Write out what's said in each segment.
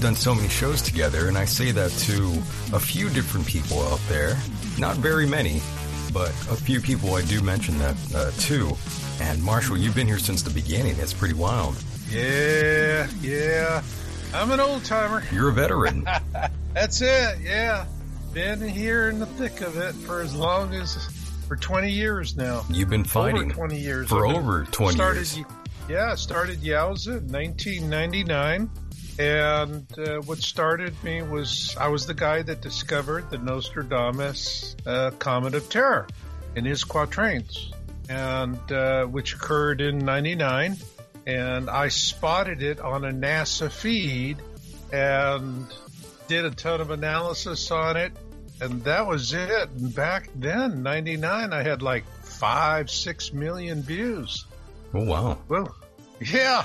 we've done so many shows together, and I say that to a few different people out there. Not very many, but a few people I do mention that uh, too. And Marshall, you've been here since the beginning. That's pretty wild. Yeah, yeah. I'm an old timer. You're a veteran. That's it. Yeah. Been here in the thick of it for as long as for 20 years now. You've been fighting over 20 years. for over 20 started, years. Yeah, started YOWUSA in 1999. And uh, what started me was I was the guy that discovered the Nostradamus uh, Comet of Terror in his quatrains, and uh, which occurred in '99. And I spotted it on a NASA feed and did a ton of analysis on it, and that was it. And back then, '99, I had like five, six million views. Oh, wow. Well, yeah.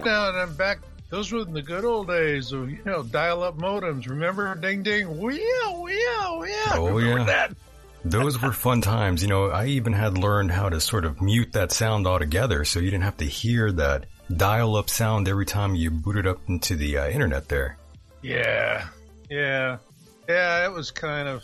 Now and I'm back. Those were the good old days of you know dial-up modems. Remember, ding ding, yeah, yeah, yeah. Oh, Remember yeah. that? Those were fun times. You know, I even had learned how to sort of mute that sound altogether so you didn't have to hear that dial up sound every time you booted up into the uh, internet there. Yeah, yeah, yeah. It was kind of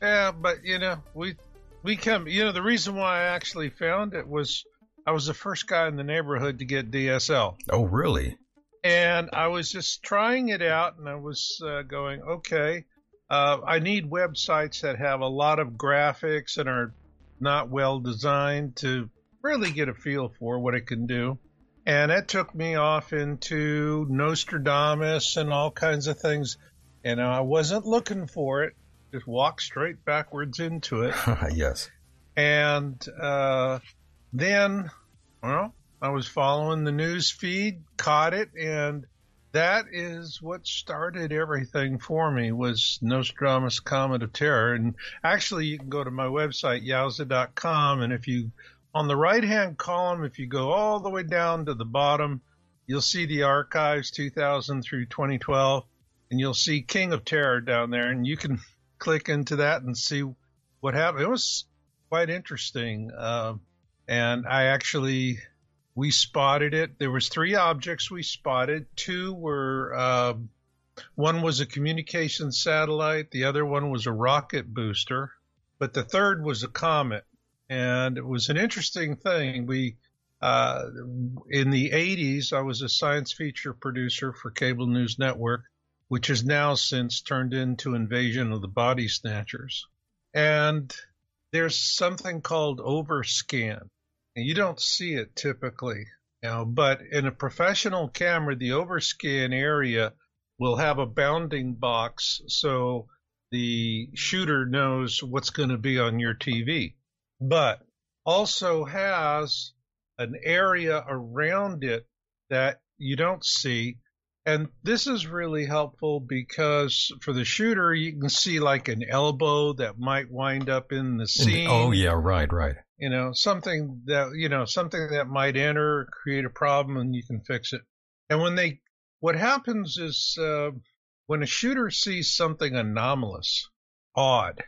yeah, but you know, we we come. You know, the reason why I actually found it was I was the first guy in the neighborhood to get DSL. Oh, really? and I was just trying it out, and I was uh, going, okay, uh, I need websites that have a lot of graphics and are not well designed to really get a feel for what it can do. And that took me off into Nostradamus and all kinds of things. And I wasn't looking for it, just walked straight backwards into it. yes. And uh, then, well, I was following the news feed, caught it, and that is what started everything for me was Nostradamus Comet of Terror. And actually, you can go to my website, yowusa.com, and if you, on the right hand column, if you go all the way down to the bottom, you'll see the archives 2000 through 2012, and you'll see King of Terror down there, and you can click into that and see what happened. It was quite interesting. Uh, and I actually we spotted it. There was three objects we spotted. Two were um, one was a communication satellite. The other one was a rocket booster. But the third was a comet, and it was an interesting thing. We uh, in the 80s, I was a science feature producer for Cable News Network, which has now since turned into Invasion of the Body Snatchers. And there's something called overscan. You don't see it typically, you know, but in a professional camera, the overscan area will have a bounding box so the shooter knows what's going to be on your TV, but also has an area around it that you don't see And this is really helpful because for the shooter, you can see like an elbow that might wind up in the scene. Oh yeah, right, right. You know, something that, you know, something that might enter, create a problem and you can fix it. And when they, what happens is, uh, when a shooter sees something anomalous, odd,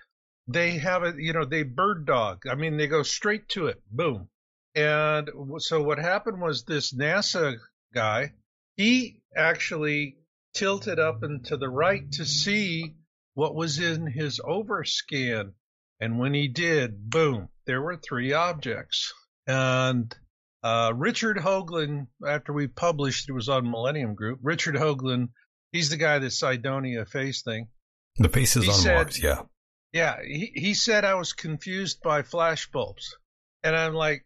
they have it, you know, they bird dog. I mean, they go straight to it. Boom. And so what happened was this NASA guy, he actually tilted up and to the right to see what was in his overscan. And when he did, boom, there were three objects. And uh, Richard Hoagland, after we published, it was on Millennium Group. Richard Hoagland, he's the guy that Cydonia face thing. The He on said- Mars, yeah. Yeah, he, he said I was confused by flashbulbs. And I'm like,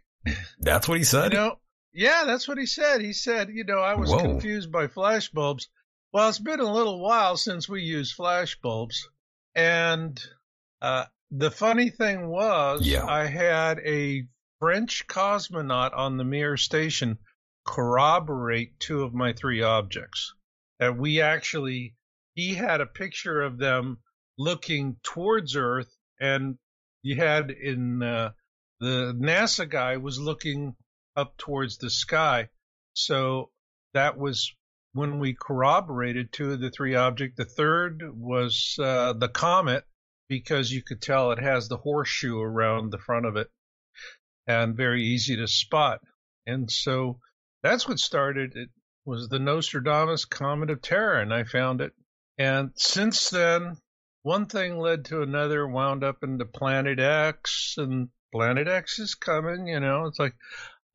That's what he you said. know, yeah, that's what he said. He said, you know, I was Whoa. confused by flash bulbs. Well, it's been a little while since we used flash bulbs. And uh, the funny thing was, Yeah. I had a French cosmonaut on the Mir station corroborate two of my three objects. That we actually, he had a picture of them looking towards Earth, and you had in uh, the NASA guy was looking up towards the sky. So that was when we corroborated two of the three objects. The third was uh, the comet because you could tell it has the horseshoe around the front of it and very easy to spot. And so that's what started it was the Nostradamus Comet of Terror, and I found it. And since then, one thing led to another, wound up into Planet X, and Planet X is coming, you know. It's like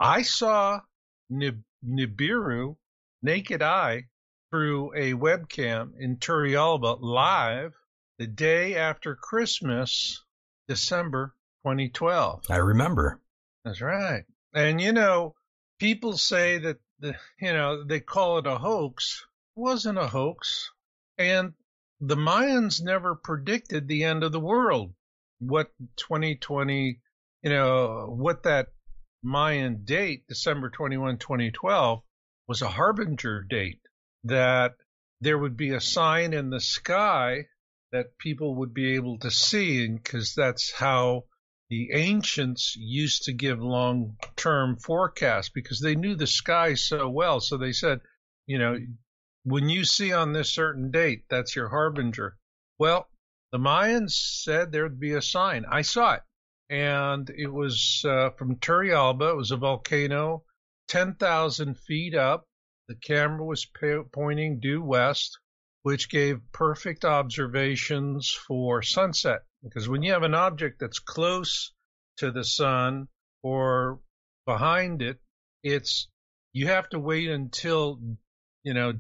I saw Nib- Nibiru naked eye through a webcam in Turrialba live the day after Christmas, December 2012. I remember. That's right. And you know, people say that the you know they call it a hoax. It wasn't a hoax, and the Mayans never predicted the end of the world. What 2020, you know, what that Mayan date, December 21, 2012, was a harbinger date that there would be a sign in the sky that people would be able to see, because that's how the ancients used to give long term forecasts because they knew the sky so well. So they said, you know, when you see on this certain date, that's your harbinger. Well, the Mayans said there'd be a sign. I saw it. And it was uh, from Turrialba. It was a volcano, 10,000 feet up. The camera was po- pointing due west, which gave perfect observations for sunset. Because when you have an object that's close to the sun or behind it, it's you have to wait until you know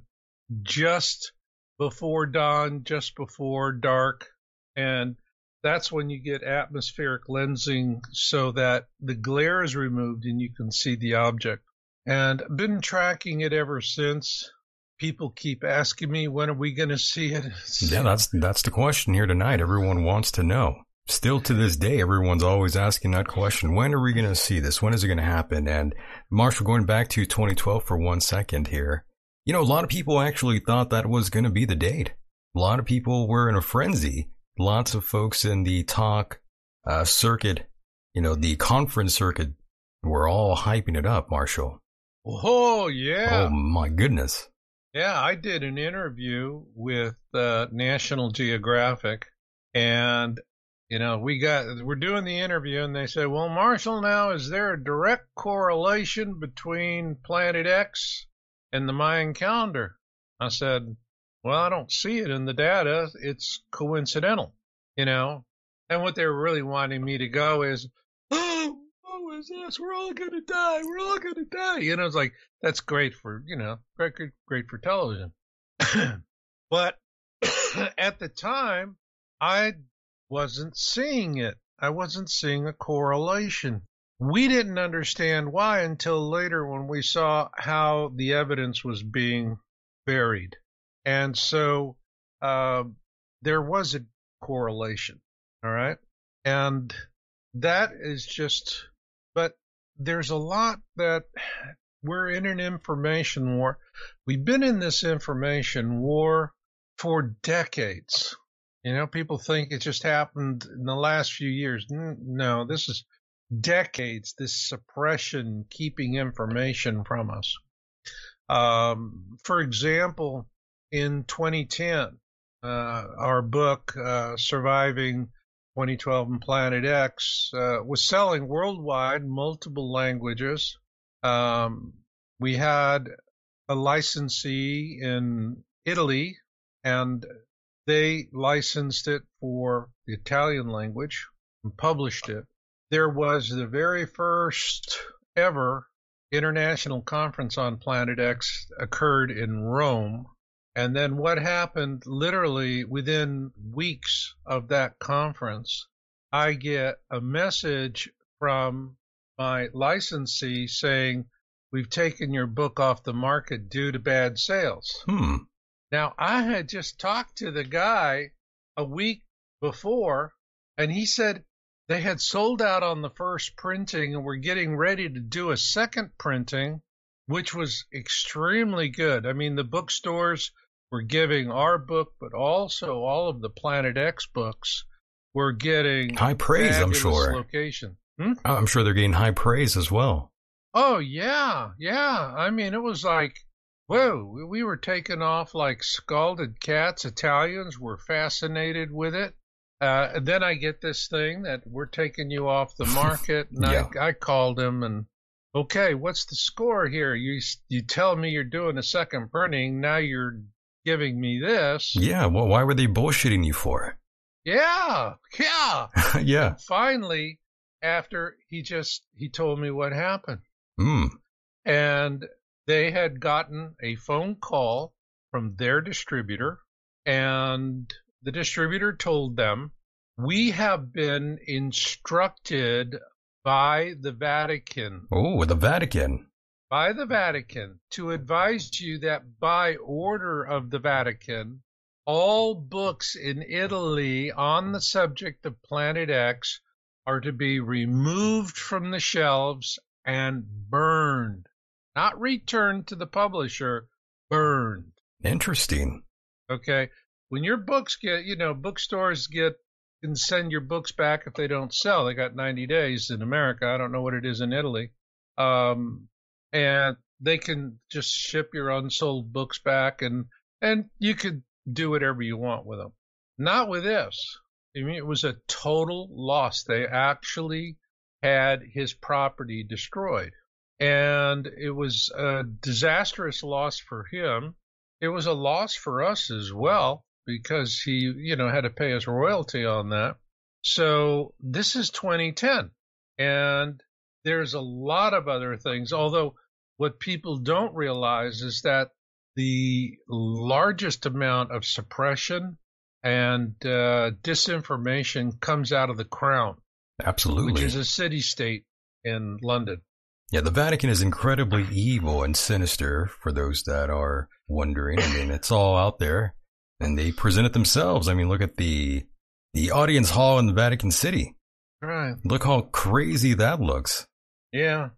just before dawn, just before dark, and that's when you get atmospheric lensing so that the glare is removed and you can see the object. And I've been tracking it ever since. People keep asking me when are we going to see it? Yeah, that's that's the question here tonight. Everyone wants to know. Still to this day, everyone's always asking that question. When are we going to see this? When is it going to happen? And Marshall, going back to 2012 for one second here, you know, a lot of people actually thought that was going to be the date. A lot of people were in a frenzy. Lots of folks in the talk uh, circuit, you know, the conference circuit, were all hyping it up, Marshall. Oh yeah. Oh my goodness. Yeah, I did an interview with uh, National Geographic, and you know we got we're doing the interview, and they said, "Well, Marshall, now is there a direct correlation between Planet X and the Mayan calendar?" I said, "Well, I don't see it in the data. It's coincidental, you know." And what they were really wanting me to go is, "Oh, what was this? We're all gonna die. We're all gonna die." You know, it's like that's great for you know great great, great for television but at the time i wasn't seeing it i wasn't seeing a correlation we didn't understand why until later when we saw how the evidence was being buried and so uh, there was a correlation all right and that is just but there's a lot that we're in an information war. We've been in this information war for decades. You know, people think it just happened in the last few years. No, this is decades, this suppression, keeping information from us. Um, for example, in 2010, uh, our book, uh, Surviving 2012 and Planet X, uh, was selling worldwide, multiple languages. Um, we had a licensee in Italy, and they licensed it for the Italian language and published it. There was the very first ever international conference on Planet X occurred in Rome. And then what happened literally within weeks of that conference, I get a message from my licensee saying, We've taken your book off the market due to bad sales. Hmm. Now, I had just talked to the guy a week before, and he said they had sold out on the first printing and were getting ready to do a second printing, which was extremely good. I mean, the bookstores were giving our book, but also all of the Planet X books We're getting high praise, I'm sure. Location. Hmm? I'm sure they're getting high praise as well. Oh, yeah. Yeah. I mean, it was like, whoa, we were taken off like scalded cats. Italians were fascinated with it. Uh, and then I get this thing that we're taking you off the market. And yeah. I, I called him and, okay, what's the score here? You, you tell me you're doing a second printing. Now you're giving me this. Yeah. Well, why were they bullshitting you for? Yeah. Yeah. yeah. And finally, after he just, he told me what happened. Mm. And they had gotten a phone call from their distributor, and the distributor told them, We have been instructed by the Vatican. Oh, the Vatican. By the Vatican to advise you that by order of the Vatican, all books in Italy on the subject of Planet X are to be removed from the shelves and burned not returned to the publisher, burned. Interesting. Okay. When your books get, you know, bookstores get can send your books back if they don't sell. They got 90 days in America. I don't know what it is in Italy. Um, and they can just ship your unsold books back and and you could do whatever you want with them. Not with this. I mean, it was a total loss. They actually had his property destroyed and it was a disastrous loss for him. It was a loss for us as well because he, you know, had to pay us royalty on that. So this is 2010 and there's a lot of other things. Although what people don't realize is that the largest amount of suppression and uh, disinformation comes out of the crown. Absolutely. Which is a city state in London. Yeah, the Vatican is incredibly evil and sinister for those that are wondering. I mean, it's all out there and they present it themselves. I mean, look at the the audience hall in the Vatican City. Right. Look how crazy that looks. Yeah.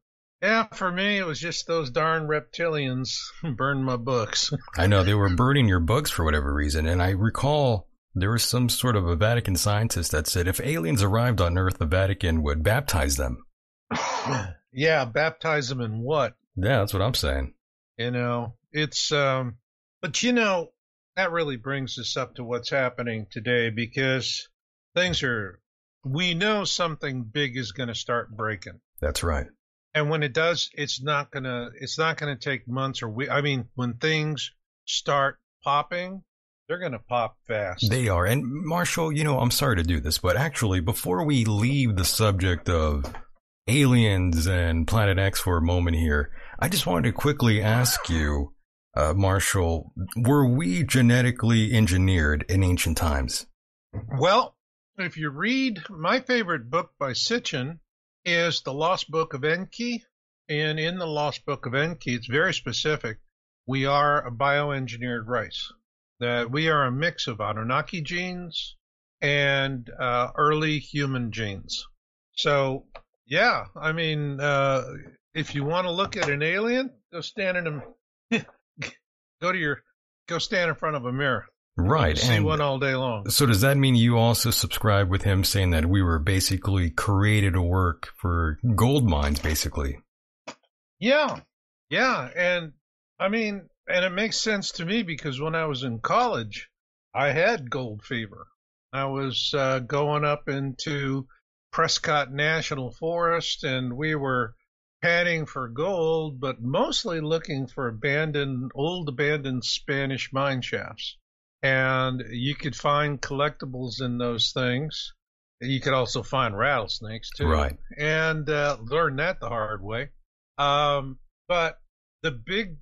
Yeah, for me it was just those darn reptilians burned my books. I know they were burning your books for whatever reason, and I recall there was some sort of a Vatican scientist that said if aliens arrived on Earth, the Vatican would baptize them. Yeah, baptize them in what? Yeah, that's what I'm saying. You know, it's um but you know, that really brings us up to what's happening today because things are we know something big is going to start breaking. That's right. And when it does, it's not going to it's not to take months or we I mean, when things start popping, they're going to pop fast. They are. And Marshall, you know, I'm sorry to do this, but actually before we leave the subject of aliens and Planet X for a moment here. I just wanted to quickly ask you, uh, Marshall, were we genetically engineered in ancient times? Well, if you read my favorite book by Sitchin is The Lost Book of Enki. And in The Lost Book of Enki, it's very specific. We are a bioengineered race. That we are a mix of Anunnaki genes and uh, early human genes. So yeah, I mean, uh, if you want to look at an alien, go stand in a, go to your, go stand in front of a mirror. Right. See and one all day long. so does that mean you also subscribe with him saying that we were basically created to work for gold mines, basically? Yeah. Yeah. And I mean, and it makes sense to me because when I was in college, I had gold fever. I was uh, going up into Prescott National Forest and we were panning for gold, but mostly looking for abandoned, old abandoned Spanish mine shafts. And you could find collectibles in those things. You could also find rattlesnakes too. Right. And uh, learn that the hard way. Um, but the big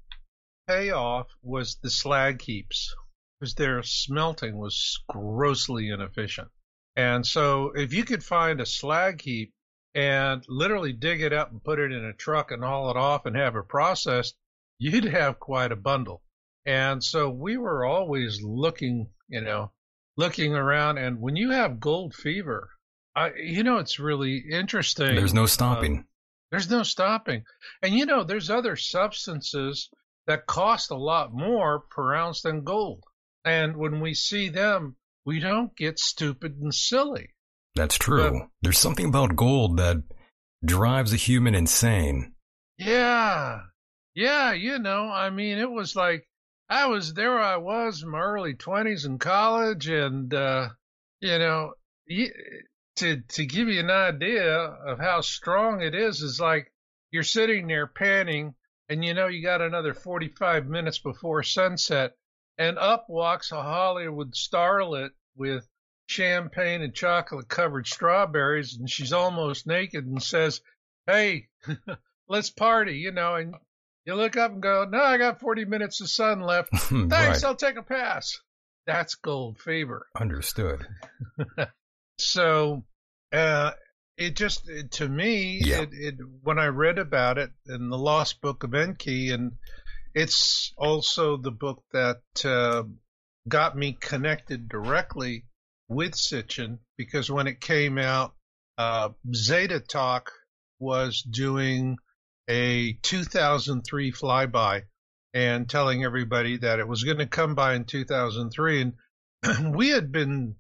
payoff was the slag heaps because their smelting was grossly inefficient. And so if you could find a slag heap and literally dig it up and put it in a truck and haul it off and have it processed, you'd have quite a bundle. And so we were always looking, you know, looking around. And when you have gold fever, I, you know, it's really interesting. There's no uh, stopping. There's no stopping. And you know, there's other substances that cost a lot more per ounce than gold. And when we see them, we don't get stupid and silly. That's true. There's something about gold that drives a human insane. Yeah. Yeah, you know, I mean, it was like I was there I was in my early 20s in college and uh you know, to to give you an idea of how strong it is is like you're sitting there panning and you know you got another 45 minutes before sunset and up walks a Hollywood starlet with champagne and chocolate covered strawberries and she's almost naked and says, "Hey, let's party," you know, and you look up and go, "No, I got 40 minutes of sun left. Thanks, right. I'll take a pass." That's gold fever. Understood. So, uh, it just it- to me, Yeah. it, it when I read about it in the Lost Book of Enki, and it's also the book that uh, got me connected directly with Sitchin because when it came out, uh, Zeta Talk was doing a 2003 flyby and telling everybody that it was going to come by in 2003, and we had been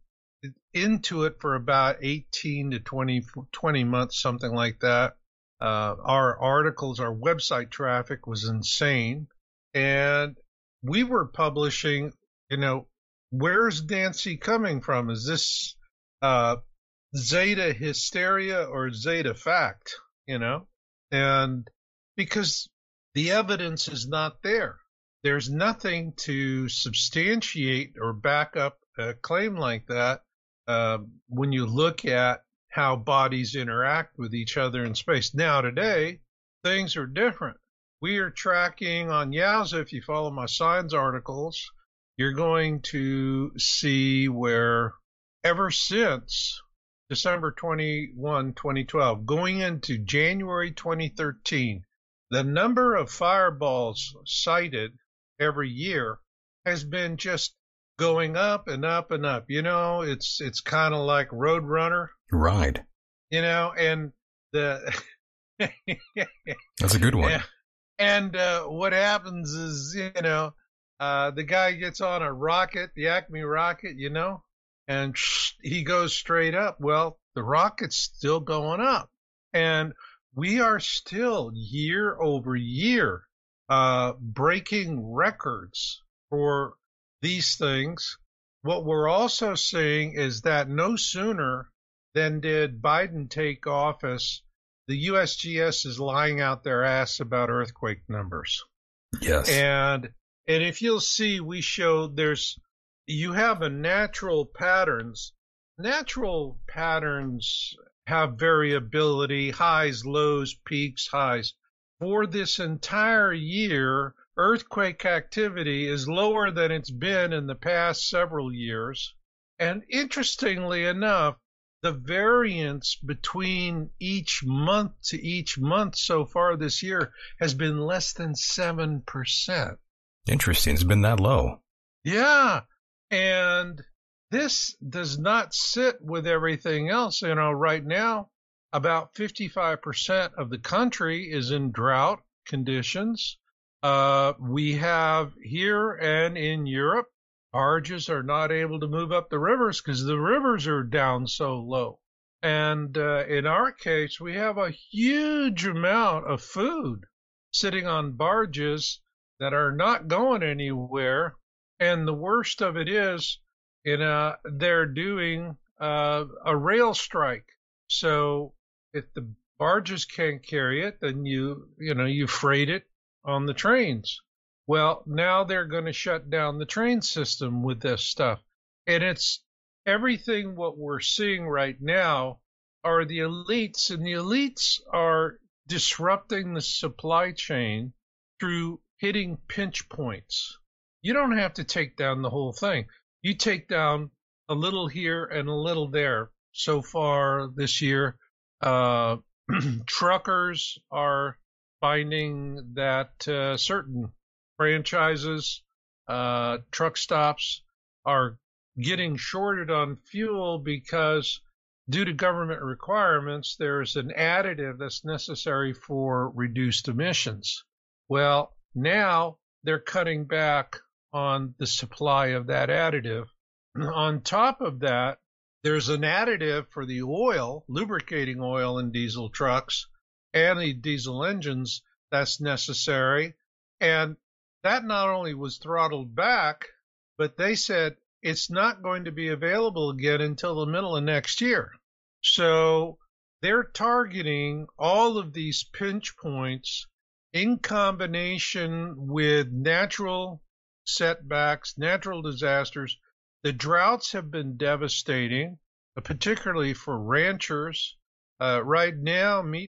into it for about 18 to 20, 20 months, something like that. Uh, our articles, our website traffic was insane. And we were publishing, you know, where's Nancy coming from? Is this, uh, Zeta hysteria or Zeta fact, you know? And because the evidence is not there. There's nothing to substantiate or back up a claim like that uh, when you look at how bodies interact with each other in space. Now, today, things are different. We are tracking on YOWUSA, if you follow my science articles, you're going to see where ever since December 21, 2012, going into January 2013, the number of fireballs sighted every year has been just going up and up and up. You know, it's it's kind of like Roadrunner, Right. you know, and the That's a good one. And uh, what happens is, you know, uh, the guy gets on a rocket, the Acme rocket, you know, and he goes straight up. Well, the rocket's still going up. And we are still year over year uh, breaking records for these things. What we're also seeing is that no sooner than did Biden take office, the USGS is lying out their ass about earthquake numbers. Yes. And and if you'll see, we show there's you have a natural patterns. Natural patterns have variability, highs, lows, peaks, highs. For this entire year, earthquake activity is lower than it's been in the past several years. And interestingly enough, the variance between each month to each month so far this year has been less than 7%. Interesting. It's been that low. Yeah. And this does not sit with everything else. You know, right now, about 55% of the country is in drought conditions. Uh, we have here and in Europe, barges are not able to move up the rivers because the rivers are down so low. And uh, in our case, we have a huge amount of food sitting on barges that are not going anywhere. And the worst of it is, in a, they're doing uh, a rail strike. So if the barges can't carry it, then you you know you freight it on the trains. Well, now they're going to shut down the train system with this stuff, and it's everything what we're seeing right now are the elites, and the elites are disrupting the supply chain through hitting pinch points. You don't have to take down the whole thing. You take down a little here and a little there. So far this year, uh, truckers are finding that uh, certain franchises, uh, truck stops are getting shorted on fuel because due to government requirements, there's an additive that's necessary for reduced emissions. Well, now they're cutting back on the supply of that additive. on top of that, there's an additive for the oil, lubricating oil in diesel trucks and the diesel engines that's necessary. And that not only was throttled back, but they said it's not going to be available again until the middle of next year. So they're targeting all of these pinch points in combination with natural setbacks, natural disasters. The droughts have been devastating, particularly for ranchers. Uh, right now, meat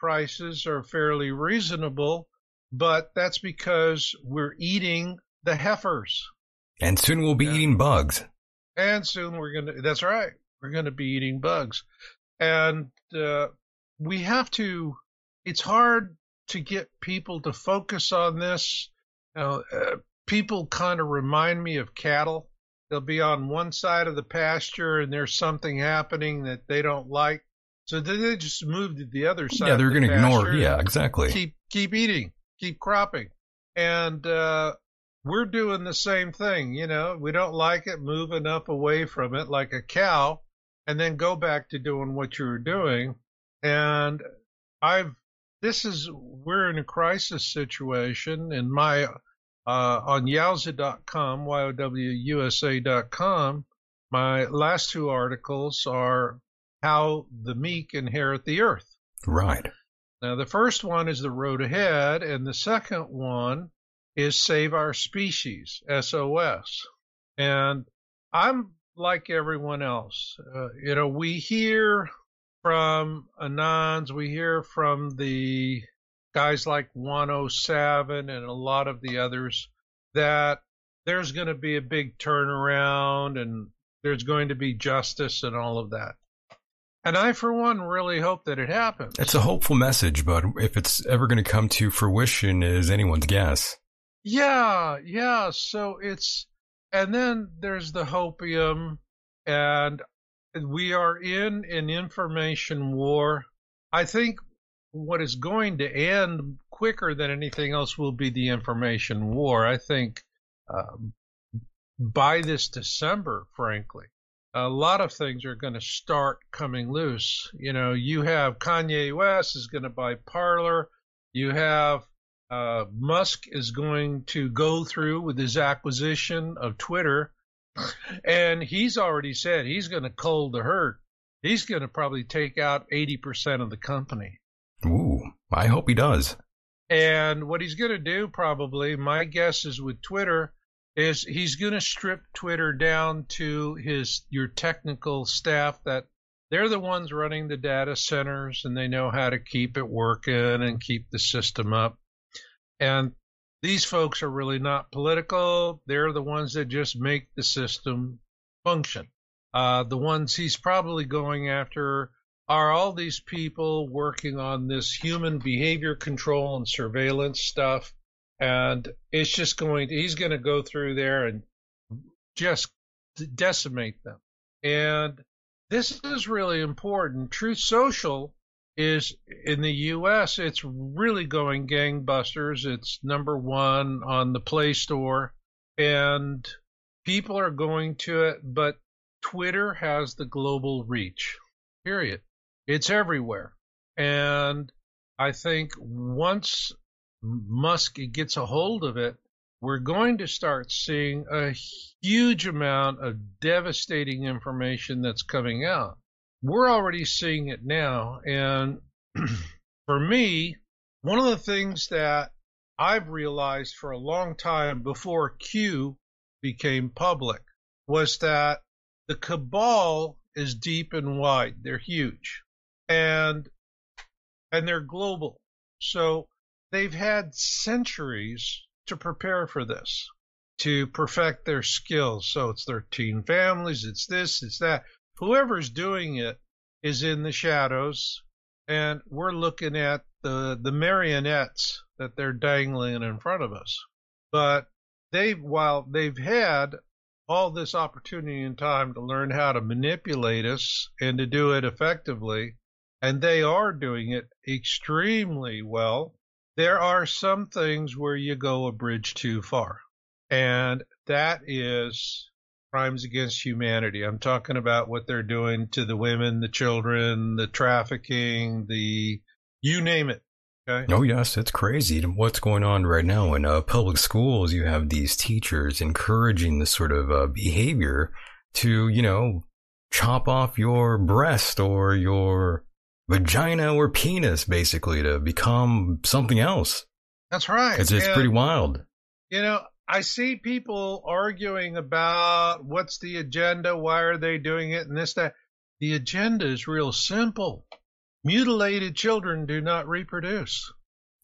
prices are fairly reasonable, but that's because we're eating the heifers. And soon we'll be yeah. eating bugs. And soon we're going to, that's right, we're going to be eating bugs. And uh, we have to, it's hard to get people to focus on this. You know, uh, people kind of remind me of cattle. They'll be on one side of the pasture and there's something happening that they don't like so they just moved to the other side. Yeah, they're going to ignore. Yeah, exactly. Keep keep eating, keep cropping, and uh, we're doing the same thing. You know, we don't like it, move enough away from it, like a cow, and then go back to doing what you were doing. And I've this is we're in a crisis situation, and my uh, on YOWUSA.com, y-o-w-u-s-a.com, my last two articles are how the meek inherit the earth. Right. Now, the first one is the road ahead, and the second one is save our species, SOS. And I'm like everyone else. Uh, you know, we hear from Anons, we hear from the guys like 107 and a lot of the others that there's going to be a big turnaround and there's going to be justice and all of that. And I, for one, really hope that it happens. It's a hopeful message, but if it's ever going to come to fruition is anyone's guess. Yeah, yeah. So it's, and then there's the hopium, and we are in an information war. I think what is going to end quicker than anything else will be the information war. I think uh, by this December, frankly, a lot of things are going to start coming loose. You know, you have Kanye West is going to buy Parler. You have uh, Musk is going to go through with his acquisition of Twitter, and he's already said he's going to cull the herd. He's going to probably take out 80% of the company. Ooh, I hope he does. And what he's going to do, probably, my guess is with Twitter, is he's going to strip Twitter down to his your technical staff that they're the ones running the data centers and they know how to keep it working and keep the system up. And these folks are really not political. They're the ones that just make the system function. Uh, the ones he's probably going after are all these people working on this human behavior control and surveillance stuff. And it's just going to, he's going to go through there and just decimate them. And this is really important. Truth Social is in the US, it's really going gangbusters. It's number one on the Play Store, and people are going to it, but Twitter has the global reach, period. It's everywhere. And I think once Musk gets a hold of it, we're going to start seeing a huge amount of devastating information that's coming out. We're already seeing it now. And for me, one of the things that I've realized for a long time before Q became public was that the cabal is deep and wide. They're huge. And and they're global. So they've had centuries to prepare for this, to perfect their skills. So it's 13 families, it's this, it's that. Whoever's doing it is in the shadows, and we're looking at the, the marionettes that they're dangling in front of us. But they, while they've had all this opportunity and time to learn how to manipulate us and to do it effectively, and they are doing it extremely well there are some things where you go a bridge too far, and that is crimes against humanity. I'm talking about what they're doing to the women, the children, the trafficking, the you name it. Okay? Oh yes, it's crazy. What's going on right now in uh, public schools? You have these teachers encouraging this sort of uh, behavior to, you know, chop off your breast or your vagina or penis, basically, to become something else. That's right. It's, it's pretty wild. You know, I see people arguing about what's the agenda, why are they doing it, and this, that. The agenda is real simple. Mutilated children do not reproduce.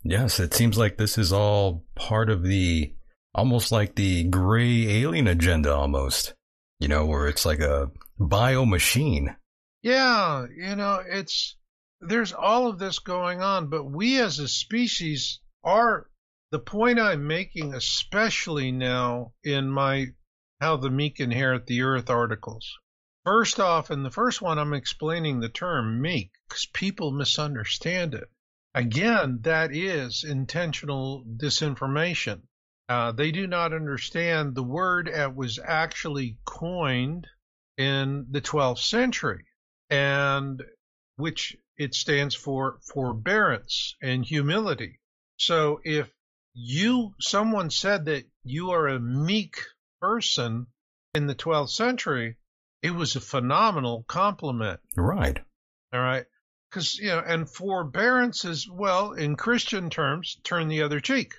Yes, it seems like this is all part of the almost like the gray alien agenda, almost. You know, where it's like a bio machine. Yeah, you know, it's there's all of this going on, but we as a species are the point I'm making, especially now in my How the Meek Inherit the Earth articles. First off, in the first one, I'm explaining the term meek because people misunderstand it. Again, that is intentional disinformation. Uh, they do not understand the word that was actually coined in the 12th century and which it stands for forbearance and humility. So if you, someone said that you are a meek person in the 12th century, it was a phenomenal compliment. Right. All right. Because, you know, and forbearance is, well, in Christian terms, turn the other cheek.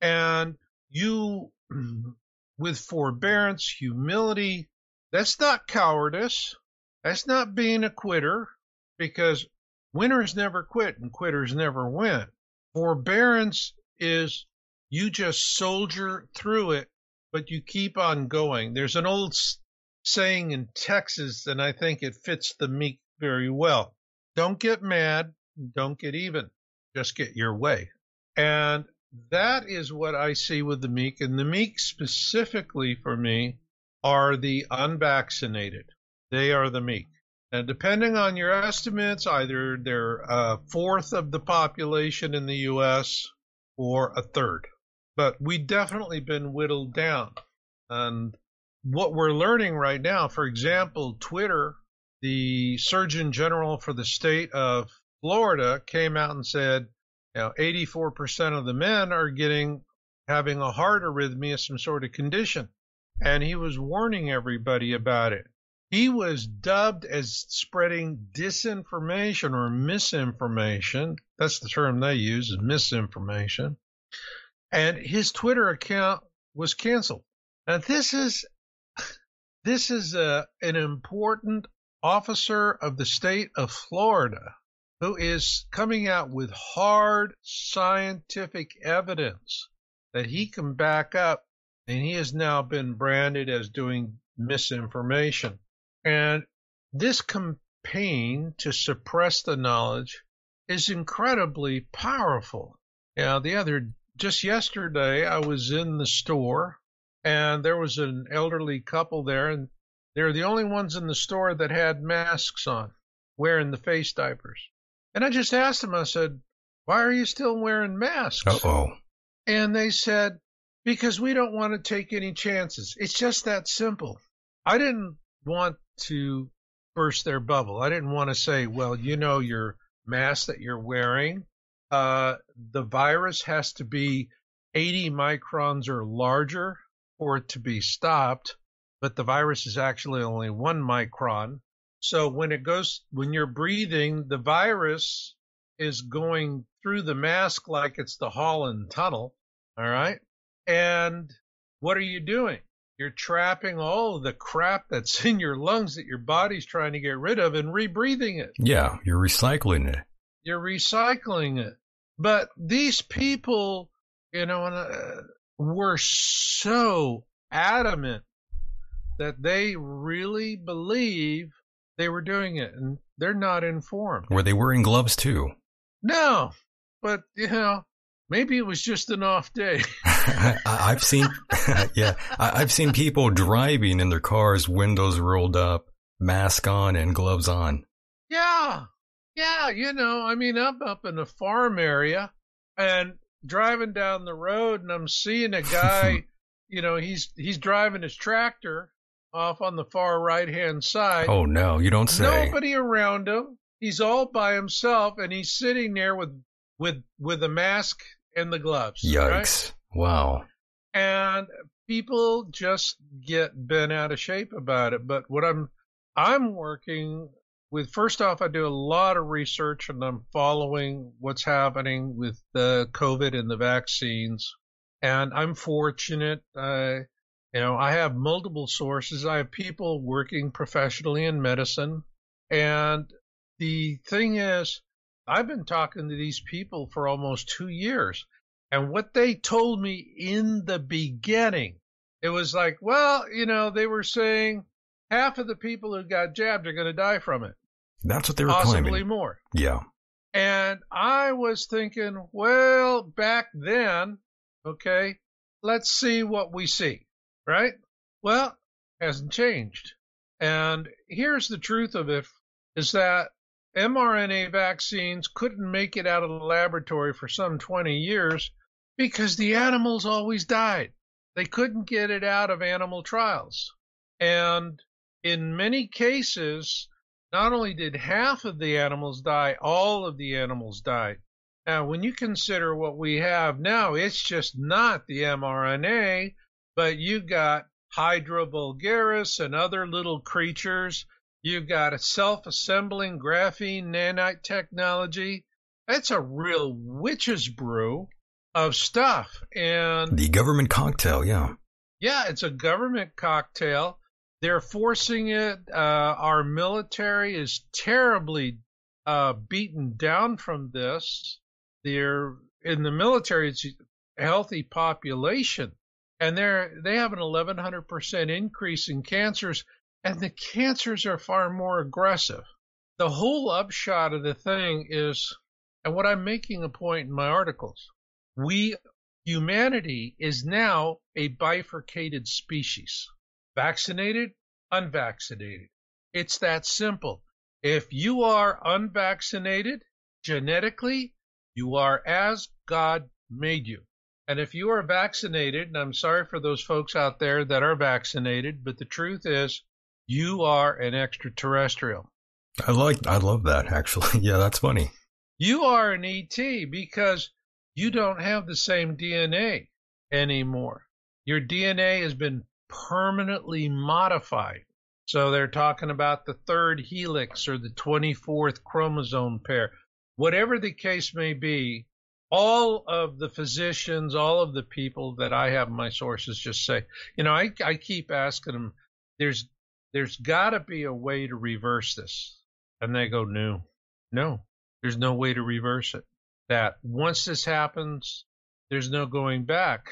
And you, with forbearance, humility, that's not cowardice. That's not being a quitter because Winners never quit and quitters never win. Forbearance is you just soldier through it, but you keep on going. There's an old saying in Texas, and I think it fits the meek very well. Don't get mad, don't get even, just get your way. And that is what I see with the meek. And the meek, specifically for me, are the unvaccinated. They are the meek. And depending on your estimates, either they're a fourth of the population in the U.S. or a third. But we've definitely been whittled down. And what we're learning right now, for example, Twitter, the Surgeon General for the state of Florida came out and said, you know, 84% of the men are getting having a heart arrhythmia, some sort of condition. And he was warning everybody about it. He was dubbed as spreading disinformation or misinformation. That's the term they use is misinformation. And his Twitter account was canceled. Now this is this is a, an important officer of the state of Florida who is coming out with hard scientific evidence that he can back up, and he has now been branded as doing misinformation. And this campaign to suppress the knowledge is incredibly powerful. Now, the other, just yesterday, I was in the store and there was an elderly couple there, and they're the only ones in the store that had masks on, wearing the face diapers. And I just asked them, I said, why are you still wearing masks? Uh oh. And they said, because we don't want to take any chances. It's just that simple. I didn't want to burst their bubble. I didn't want to say, well, you know, your mask that you're wearing, uh, the virus has to be 80 microns or larger for it to be stopped, but the virus is actually only one micron. So when it goes, when you're breathing, the virus is going through the mask like it's the Holland Tunnel. All right. And what are you doing? You're trapping all of the crap that's in your lungs that your body's trying to get rid of and rebreathing it. Yeah, you're recycling it. You're recycling it. But these people, you know, uh, were so adamant that they really believe they were doing it and they're not informed. Were they wearing gloves too? No, but you know, maybe it was just an off day. I've seen, yeah, I've seen people driving in their cars, windows rolled up, mask on, and gloves on. Yeah, yeah, you know, I mean, I'm up in a farm area and driving down the road, and I'm seeing a guy. you know, he's he's driving his tractor, off on the far right hand side. Oh no, you don't say. Nobody around him. He's all by himself, and he's sitting there with with with a mask and the gloves. Yikes! Right? Wow. And people just get bent out of shape about it. But what I'm I'm working with first off, I do a lot of research and I'm following what's happening with the COVID and the vaccines. And I'm fortunate. Uh, you know, I have multiple sources. I have people working professionally in medicine. And the thing is, I've been talking to these people for almost two years. And what they told me in the beginning, it was like, well, you know, they were saying half of the people who got jabbed are going to die from it. That's what they were Possibly claiming. more. Yeah. And I was thinking, well, back then, okay, let's see what we see right? Well, hasn't changed. And here's the truth of it is that mRNA vaccines couldn't make it out of the laboratory for some 20 years because the animals always died. They couldn't get it out of animal trials. And in many cases, not only did half of the animals die, all of the animals died. Now, when you consider what we have now, it's just not the mRNA, but you've got Hydra vulgaris and other little creatures. You've got a self-assembling graphene nanite technology. It's a real witch's brew of stuff. And the government cocktail, yeah. Yeah, it's a government cocktail. They're forcing it. Uh, our military is terribly uh, beaten down from this. They're in the military. It's a healthy population, and they're they have an 1100% increase in cancers and the cancers are far more aggressive the whole upshot of the thing is and what i'm making a point in my articles we humanity is now a bifurcated species vaccinated unvaccinated it's that simple if you are unvaccinated genetically you are as god made you and if you are vaccinated, and I'm sorry for those folks out there that are vaccinated, but the truth is, you are an extraterrestrial. I like, I love that actually. yeah, that's funny. You are an ET because you don't have the same DNA anymore. Your DNA has been permanently modified. So they're talking about the third helix or the 24th chromosome pair. Whatever the case may be, all of the physicians, all of the people that I have my sources just say, you know, I, I keep asking them, there's there's got to be a way to reverse this. And they go, no, no, there's no way to reverse it. That once this happens, there's no going back.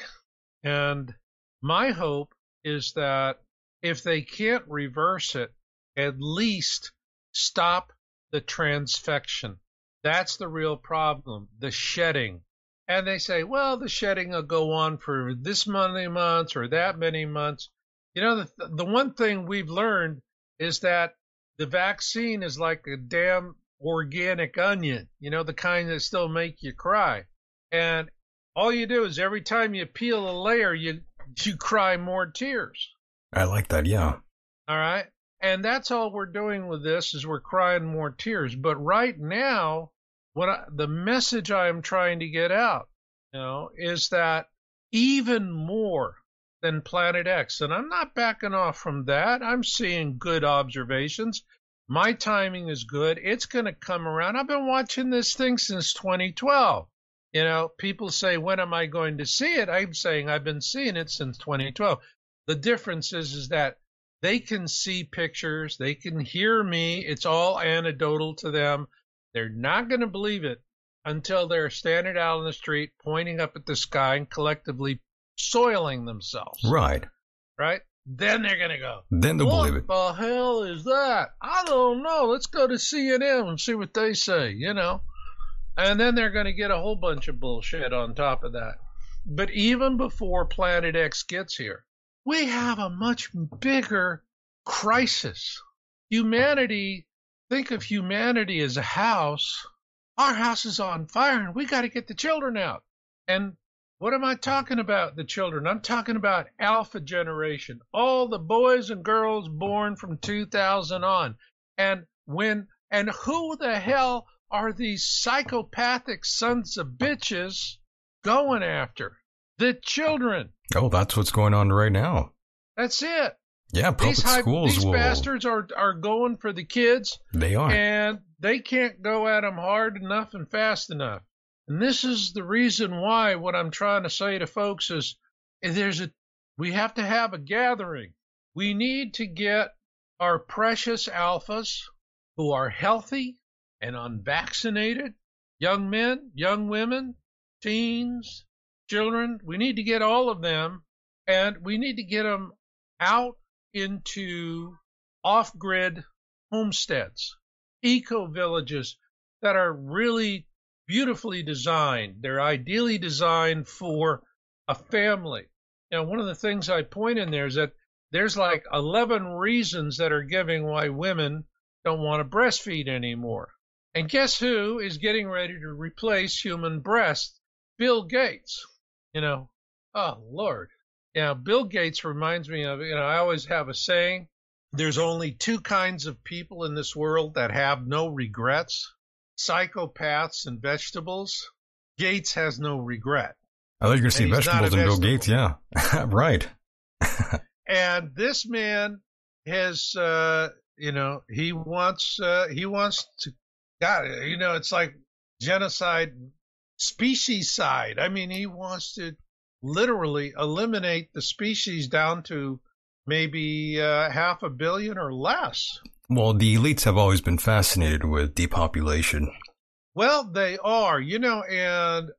And my hope is that if they can't reverse it, at least stop the transfection. That's the real problem, the shedding. And they say, well, the shedding will go on for this many months or that many months. You know, the, the one thing we've learned is that the vaccine is like a damn organic onion, you know, the kind that still make you cry. And all you do is every time you peel a layer, you you cry more tears. I like that, yeah. All right. And that's all we're doing with this is we're crying more tears. But right now, what I, the message I am trying to get out, you know, is that even more than Planet X, and I'm not backing off from that. I'm seeing good observations. My timing is good. It's going to come around. I've been watching this thing since 2012. You know, people say, when am I going to see it? I'm saying I've been seeing it since 2012. The difference is, is that they can see pictures, they can hear me. It's all anecdotal to them. They're not going to believe it until they're standing out on the street, pointing up at the sky and collectively soiling themselves. Right. Right? Then they're going to go. Then they'll what believe it. What the hell is that? I don't know. Let's go to CNN and see what they say, you know? And then they're going to get a whole bunch of bullshit on top of that. But even before Planet X gets here, we have a much bigger crisis. Humanity, think of humanity as a house. Our house is on fire and we got to get the children out. And what am I talking about, the children? I'm talking about alpha generation, all the boys and girls born from 2000 on. And when, and who the hell are these psychopathic sons of bitches going after? The children. Oh, that's what's going on right now. That's it. Yeah, public these high, schools these will. bastards are are going for the kids, They are. and they can't go at them hard enough and fast enough. And this is the reason why what I'm trying to say to folks is eh, there's a we have to have a gathering. We need to get our precious alphas who are healthy and unvaccinated, young men, young women, teens, children. We need to get all of them and we need to get them out into off grid homesteads, eco villages that are really beautifully designed. They're ideally designed for a family. Now, one of the things I point in there is that there's like 11 reasons that are giving why women don't want to breastfeed anymore. And guess who is getting ready to replace human breasts? Bill Gates. You know, oh, Lord. Yeah, Bill Gates reminds me of, you know, I always have a saying there's only two kinds of people in this world that have no regrets psychopaths and vegetables. Gates has no regret. I thought you were going to say and he's not a vegetables and Bill. Gates. Yeah. right. And this man has, uh, you know, he wants, uh, he wants to, God, you know, it's like genocide, species side. I mean, he wants to literally eliminate the species down to maybe uh, half a billion or less. Well, the elites have always been fascinated with depopulation. Well, they are, you know, and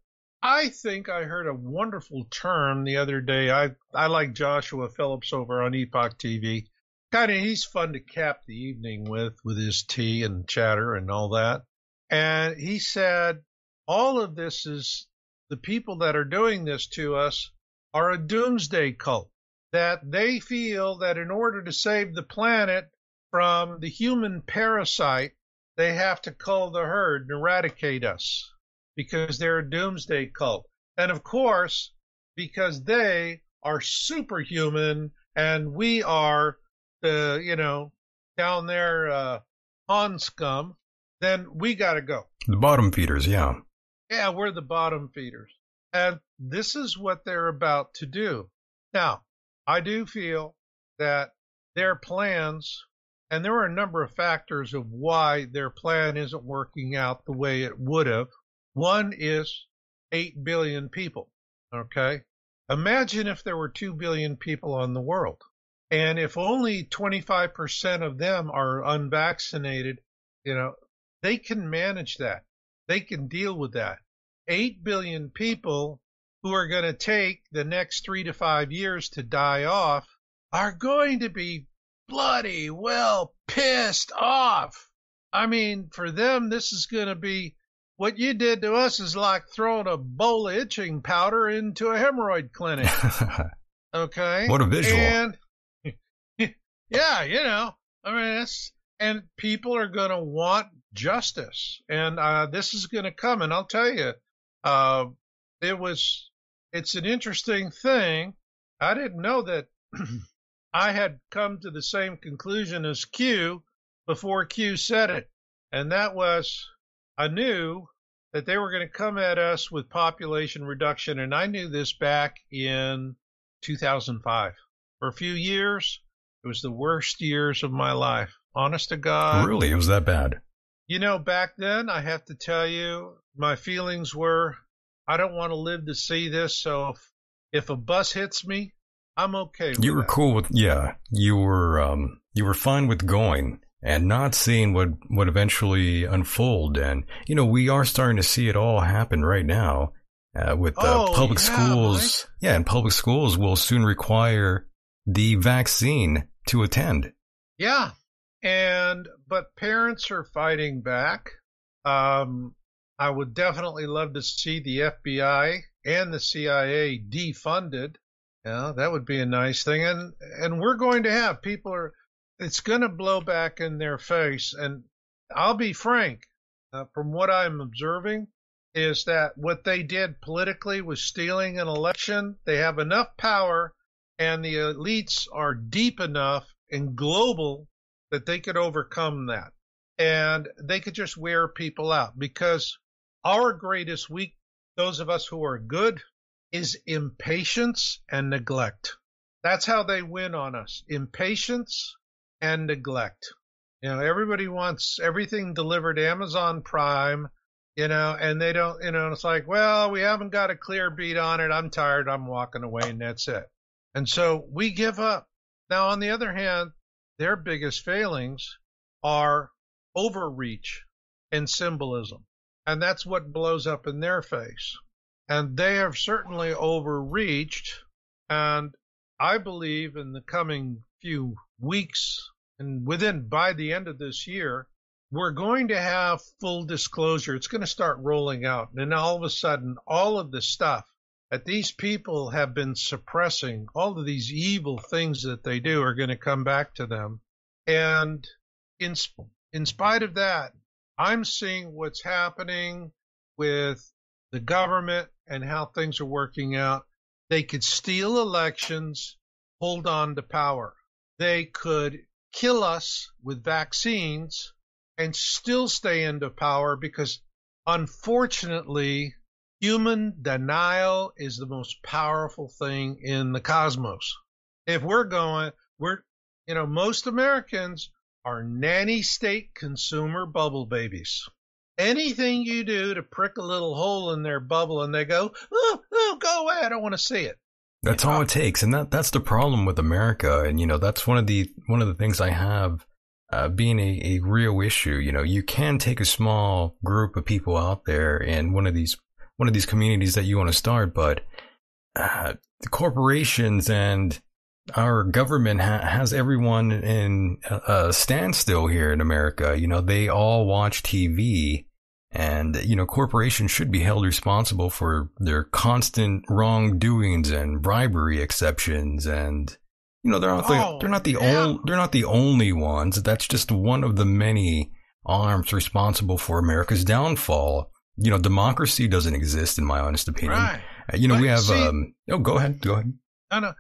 I think I heard a wonderful term the other day. I I like Joshua Phillips over on Epoch TV. Kind of, he's fun to cap the evening with with his tea and chatter and all that. And he said, all of this is the people that are doing this to us are a doomsday cult. That they feel that in order to save the planet from the human parasite, they have to cull the herd and eradicate us because they're a doomsday cult. And of course, because they are superhuman and we are the, you know, down there, uh, Han scum, then we got to go. The bottom feeders, yeah. Yeah, we're the bottom feeders. And this is what they're about to do. Now, I do feel that their plans, and there are a number of factors of why their plan isn't working out the way it would have. One is 8 billion people. Okay. Imagine if there were 2 billion people on the world And if only 25% of them are unvaccinated, you know, they can manage that. They can deal with that. 8 billion people who are going to take the next three to five years to die off are going to be bloody well pissed off. I mean, for them, this is going to be what you did to us is like throwing a bowl of itching powder into a hemorrhoid clinic. okay. What a visual. And yeah, you know, I mean, it's, and people are going to want justice. And uh, this is going to come. And I'll tell you, uh, it was, it's an interesting thing. I didn't know that I had come to the same conclusion as Q before Q said it. And that was, I knew that they were going to come at us with population reduction. And I knew this back in 2005. For a few years, it was the worst years of my life. Honest to God. Really? It was that bad? You know, back then, I have to tell you, my feelings were I don't want to live to see this. So if, if a bus hits me, I'm okay. you were that. cool with yeah. You were um you were fine with going and not seeing what would eventually unfold. And you know we are starting to see it all happen right now uh, with uh, Oh, public yeah, schools. Yeah, and public schools will soon require the vaccine to attend. Yeah. And, but parents are fighting back. Um, I would definitely love to see the FBI and the CIA defunded. Yeah, that would be a nice thing. And, and we're going to have people are, it's going to blow back in their face. And I'll be frank, uh, from what I'm observing, is that what they did politically was stealing an election. They have enough power and the elites are deep enough and global that they could overcome that. And they could just wear people out because our greatest weak, those of us who are good, is impatience and neglect. That's how they win on us. Impatience and neglect. You know, everybody wants everything delivered Amazon Prime, you know, and they don't, you know, it's like, well, we haven't got a clear beat on it. I'm tired. I'm walking away and that's it. And so we give up. Now, on the other hand, their biggest failings are overreach and symbolism. And that's what blows up in their face. And they have certainly overreached. And I believe in the coming few weeks and within by the end of this year, we're going to have full disclosure. It's going to start rolling out. And all of a sudden, all of the stuff that these people have been suppressing, all of these evil things that they do are going to come back to them. And in, in spite of that, I'm seeing what's happening with the government and how things are working out. They could steal elections, hold on to power. They could kill us with vaccines and still stay into power because unfortunately, human denial is the most powerful thing in the cosmos. If we're going, we're, you know, most Americans are nanny state consumer bubble babies. Anything you do to prick a little hole in their bubble and they go, oh, oh go away, I don't want to see it. That's all it takes, and that that's the problem with America. And you know, that's one of the one of the things I have uh, being a, a real issue. You know, you can take a small group of people out there in one of these one of these communities that you want to start, but uh, the corporations and our government ha- has everyone in a, a standstill here in America. You know, they all watch TV and, you know, corporations should be held responsible for their constant wrongdoings and bribery exceptions. And, you know, they're not the, Oh, they're not the yeah. only, they're not the only ones. That's just one of the many arms responsible for America's downfall. You know, democracy doesn't exist in my honest opinion. Right. Uh, You know, we have, see- um, oh, go ahead. Go ahead. No, no,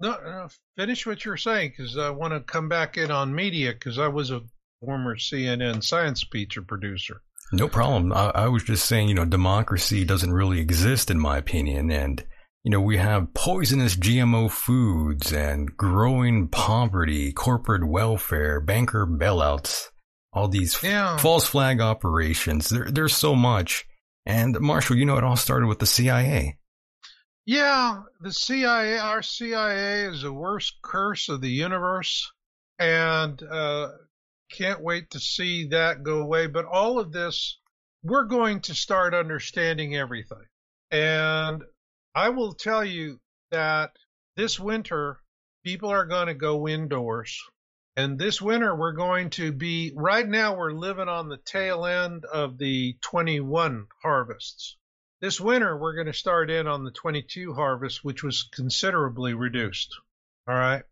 no, no finish what you're saying because I want to come back in on media because I was a former CNN science feature producer. No problem. I, I was just saying, you know, democracy doesn't really exist in my opinion. And, you know, we have poisonous GMO foods and growing poverty, corporate welfare, banker bailouts, all these f- Yeah. false flag operations. There, there's so much. And Marshall, you know, it all started with the CIA. Yeah, the CIA, our CIA is the worst curse of the universe, and uh, can't wait to see that go away. But all of this, we're going to start understanding everything. And I will tell you that this winter, people are going to go indoors. And this winter, we're going to be, right now, we're living on the tail end of the 21 harvests. This winter, we're going to start in on the 22 harvest, which was considerably reduced. All right.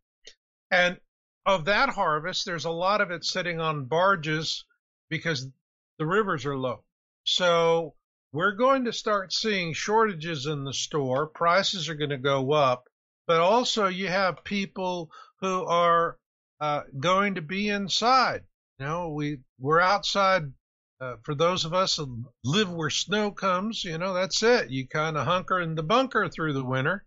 And of that harvest, there's a lot of it sitting on barges because the rivers are low. So we're going to start seeing shortages in the store. Prices are going to go up, but also you have people who are uh, going to be inside. You know, we we're outside. Uh, for those of us who live where snow comes, you know, that's it. You kind of hunker in the bunker through the winter.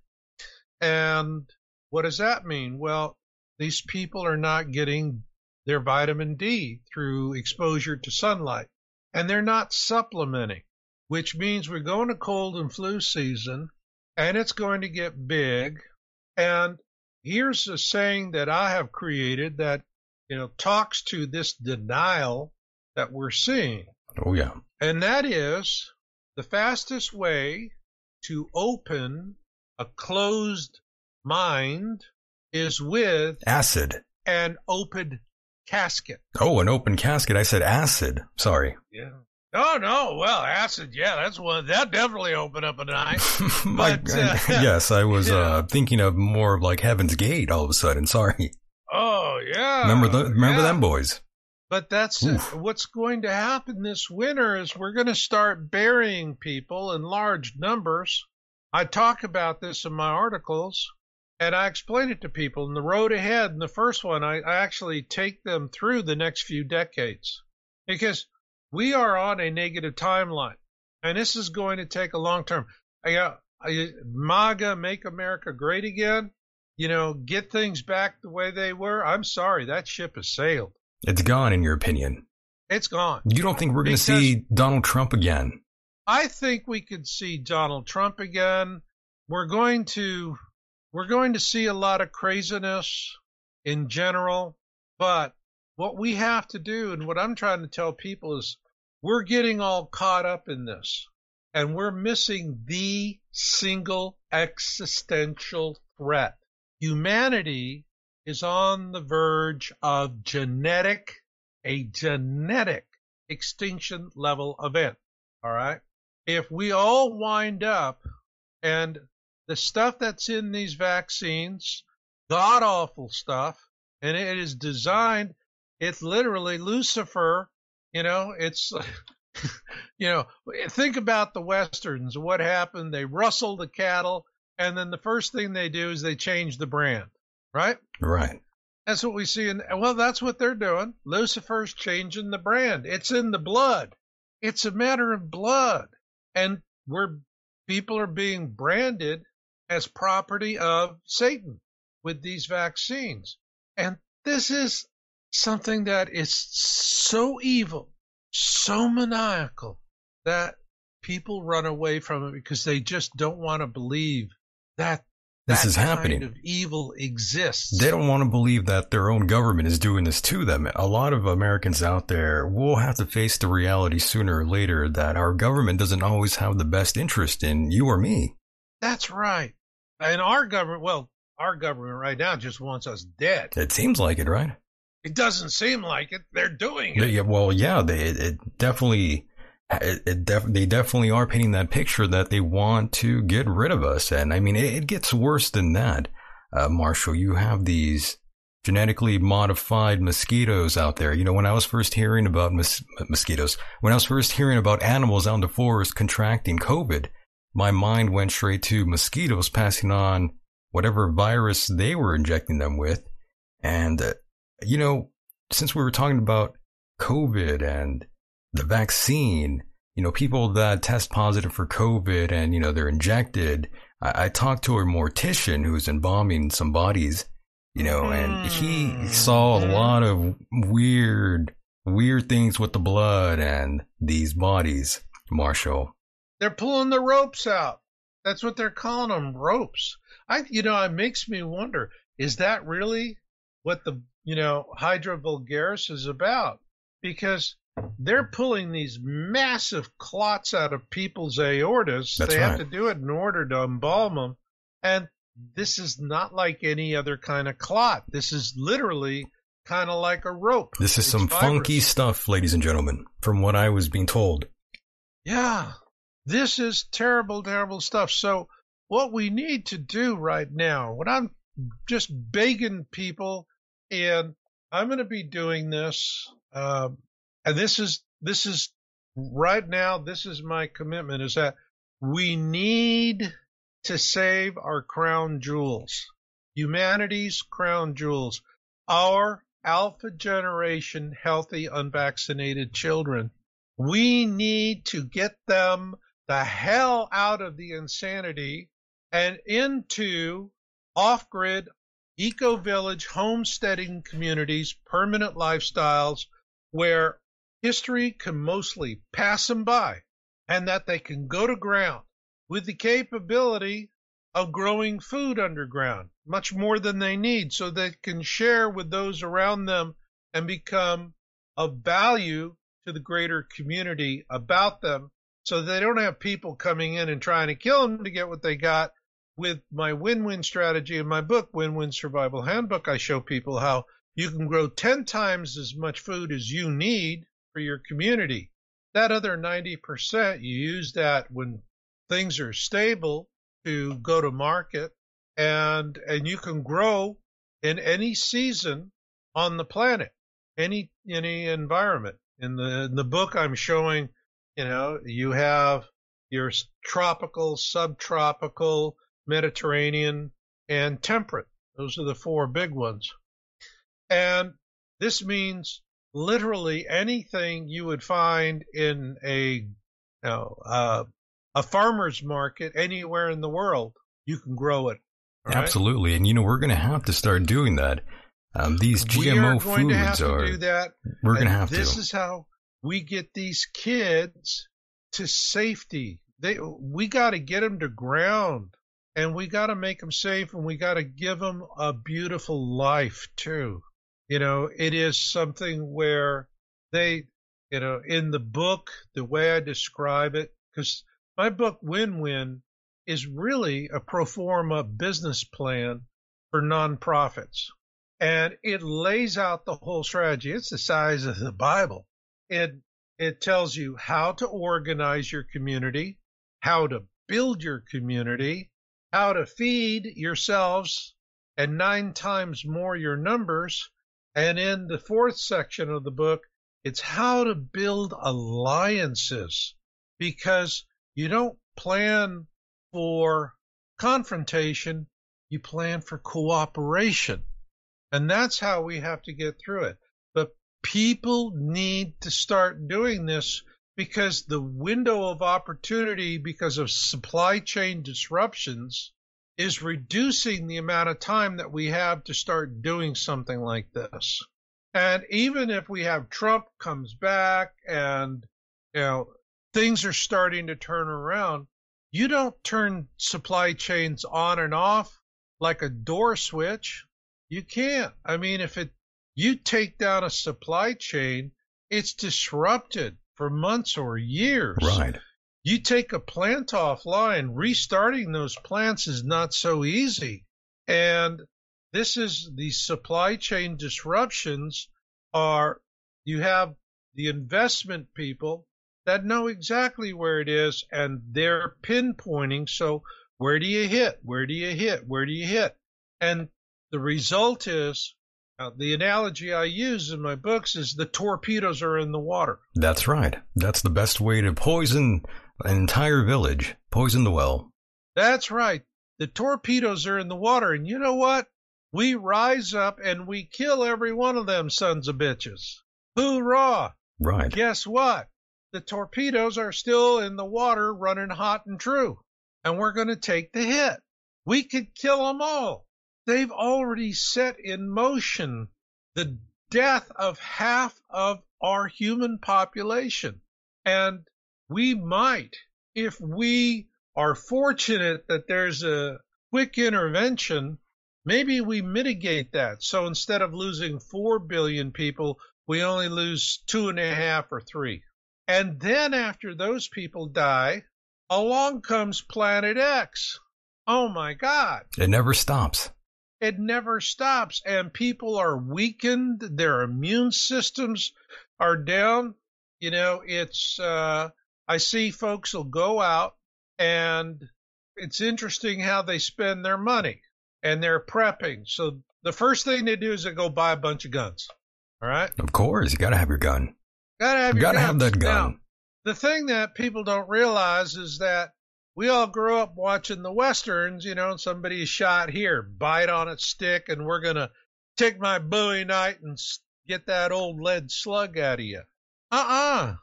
And what does that mean? Well, these people are not getting their vitamin D through exposure to sunlight, and they're not supplementing, which means we're going to cold and flu season, and it's going to get big. And here's a saying that I have created that you know talks to this denial that we're seeing. Oh yeah. And that is the fastest way to open a closed mind is with acid. An open casket. Oh, an open casket. I said acid. Sorry. Yeah. Oh no, well, acid, yeah, that's one that definitely opened up a night. but, uh, yes, I was yeah. uh, thinking of more of like Heaven's Gate all of a sudden. Sorry. Oh yeah. Remember the remember yeah. them boys. But that's what's going to happen this winter is we're going to start burying people in large numbers. I talk about this in my articles and I explain it to people. In the road ahead, in the first one, I, I actually take them through the next few decades because we are on a negative timeline, and this is going to take a long term. I, uh, I, MAGA, make America great again. You know, get things back the way they were. I'm sorry, that ship has sailed. It's gone, in your opinion. It's gone. You don't think we're going to see Donald Trump again? I think we could see Donald Trump again. We're going to we're going to see a lot of craziness in general, but what we have to do and what I'm trying to tell people is we're getting all caught up in this and we're missing the single existential threat. Humanity is on the verge of genetic, a genetic extinction level event. All right. If we all wind up and the stuff that's in these vaccines, god awful stuff, and it is designed, it's literally Lucifer, you know, it's, you know, think about the Westerns, what happened. They rustle the cattle, and then the first thing they do is they change the brand, right? Right. That's what we see in, well, that's what they're doing. Lucifer's changing the brand. It's in the blood. It's a matter of blood. And we're, people are being branded as property of Satan with these vaccines. And this is something that is so evil, so maniacal that people run away from it because they just don't want to believe that this that is happening. Kind of evil exists. They don't want to believe that their own government is doing this to them. A lot of Americans out there will have to face the reality sooner or later that our government doesn't always have the best interest in you or me. That's right. And our government, well, our government right now just wants us dead. It seems like it, right? It doesn't seem like it. They're doing it. Yeah, well, yeah, they, it definitely, it, it def, they definitely are painting that picture that they want to get rid of us. And I mean, it, it gets worse than that, uh, Marshall. You have these genetically modified mosquitoes out there. You know, when I was first hearing about mos- mosquitoes, when I was first hearing about animals out in the forest contracting COVID, my mind went straight to mosquitoes passing on whatever virus they were injecting them with. And, uh, you know, since we were talking about COVID and the vaccine, you know, people that test positive for COVID and, you know, they're injected. I, I talked to a mortician who's embalming some bodies, you know, and he hmm. saw a lot of weird, weird things with the blood and these bodies, Marshall. They're pulling the ropes out. That's what they're calling them, ropes. I, you know, it makes me wonder: is that really what the you know Hydra vulgaris is about? Because they're pulling these massive clots out of people's aortas. That's they right. have to do it in order to embalm them, and this is not like any other kind of clot. This is literally kind of like a rope. This is It's some fibrous. funky stuff, ladies and gentlemen, from what I was being told. Yeah, this is terrible, terrible stuff. So, what we need to do right now, what I'm just begging people, and I'm going to be doing this, um, and this is this is right now. This is my commitment: is that we need to save our crown jewels, humanity's crown jewels, our alpha generation, healthy, unvaccinated children. We need to get them the hell out of the insanity and into off grid, eco village, homesteading communities, permanent lifestyles where history can mostly pass them by and that they can go to ground with the capability of growing food underground, much more than they need, so they can share with those around them and become of value to the greater community about them so they don't have people coming in and trying to kill them to get what they got. With my win win strategy in my book, Win Win Survival Handbook, I show people how you can grow 10 times as much food as you need for your community. That other 90%, you use that when things are stable to go to market and and you can grow in any season on the planet, any any environment. In the in the book I'm showing, you know, you have your tropical, subtropical, Mediterranean, and temperate. Those are the four big ones. And this means literally anything you would find in a you know, uh, a farmer's market anywhere in the world, you can grow it. right? Absolutely. And you know, we're going to have to start doing that. Um, these we are GMO going to have foods to are, do that. we're going to have this to. is how we get these kids to safety. They we got to get them to ground, and we got to make them safe, and we got to give them a beautiful life too. You know, it is something where they, you know, in the book, the way I describe it, because my book Win Win is really a pro forma business plan for nonprofits and it lays out the whole strategy. It's the size of the Bible. It it tells you how to organize your community, how to build your community, how to feed yourselves, and nine times more your numbers. And in the fourth section of the book, it's how to build alliances because you don't plan for confrontation, you plan for cooperation. And that's how we have to get through it. People need to start doing this because the window of opportunity because of supply chain disruptions is reducing the amount of time that we have to start doing something like this. And even if we have Trump comes back and you know things are starting to turn around, you don't turn supply chains on and off like a door switch. You can't. I mean, if it you take down a supply chain, it's disrupted for months or years. Right. You take a plant offline, restarting those plants is not so easy. And this is the supply chain disruptions are you have the investment people that know exactly where it is and they're pinpointing. So where do you hit? Where do you hit? Where do you hit? And the result is uh, the analogy I use in my books is the torpedoes are in the water. That's right. That's the best way to poison an entire village. Poison the well. That's right. The torpedoes are in the water. And you know what? We rise up and we kill every one of them sons of bitches. Hoorah! Right. Guess what? The torpedoes are still in the water running hot and true. And we're going to take the hit. We could kill them all. They've already set in motion the death of half of our human population. And we might, if we are fortunate that there's a quick intervention, maybe we mitigate that. So instead of losing 4 billion people, we only lose two and a half or three. And then after those people die, along comes Planet X. Oh my God. It never stops. It never stops. And people are weakened. Their immune systems are down. You know, it's, uh, I see folks will go out and it's interesting how they spend their money and they're prepping. So the first thing they do is they go buy a bunch of guns. All right. Of course. You got to have your gun. Gotta have You your got to have that gun. Now, the thing that people don't realize is that we all grew up watching the westerns, you know, somebody's shot here, bite on a stick, and we're gonna take my Bowie knife and get that old lead slug out of you. Uh-uh.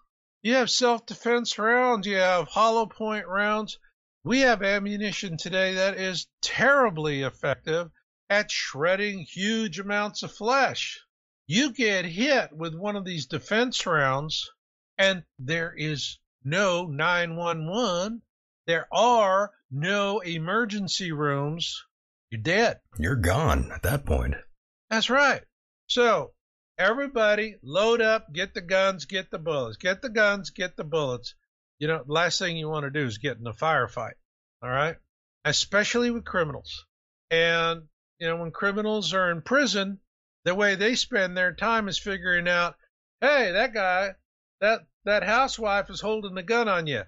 You have self-defense rounds, you have hollow point rounds. We have ammunition today that is terribly effective at shredding huge amounts of flesh. You get hit with one of these defense rounds, and there is no 911. There are no emergency rooms. You're dead. You're gone at that point. That's right. So, everybody load up, get the guns, get the bullets, get the guns, get the bullets. You know, the last thing you want to do is get in a firefight. All right. Especially with criminals. And, you know, when criminals are in prison, the way they spend their time is figuring out, hey, that guy, that, that housewife is holding the gun on you.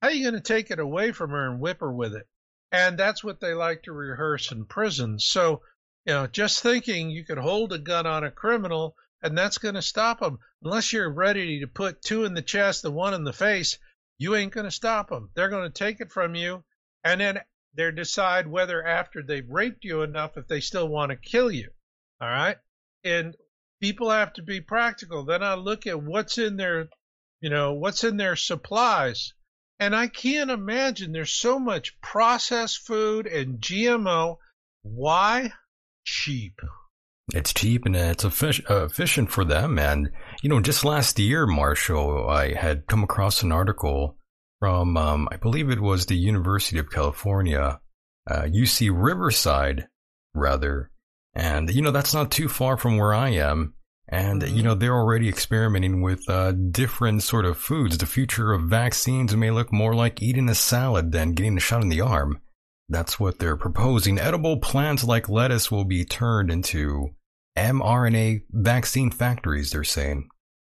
How are you going to take it away from her and whip her with it? And that's what they like to rehearse in prison. So, you know, just thinking you could hold a gun on a criminal and that's going to stop them. Unless you're ready to put two in the chest and one in the face, you ain't going to stop them. They're going to take it from you and then they decide whether after they've raped you enough if they still want to kill you. All right. And people have to be practical. Then I look at what's in their, you know, what's in their supplies. And I can't imagine there's so much processed food and GMO. Why? Cheap. It's cheap and it's uh, efficient for them. And, you know, just last year, Marshall, I had come across an article from, um, I believe it was the University of California, uh, UC Riverside, rather. And, you know, that's not too far from where I am. And, you know, they're already experimenting with uh, different sort of foods. The future of vaccines may look more like eating a salad than getting a shot in the arm. That's what they're proposing. Edible plants like lettuce will be turned into mRNA vaccine factories, they're saying.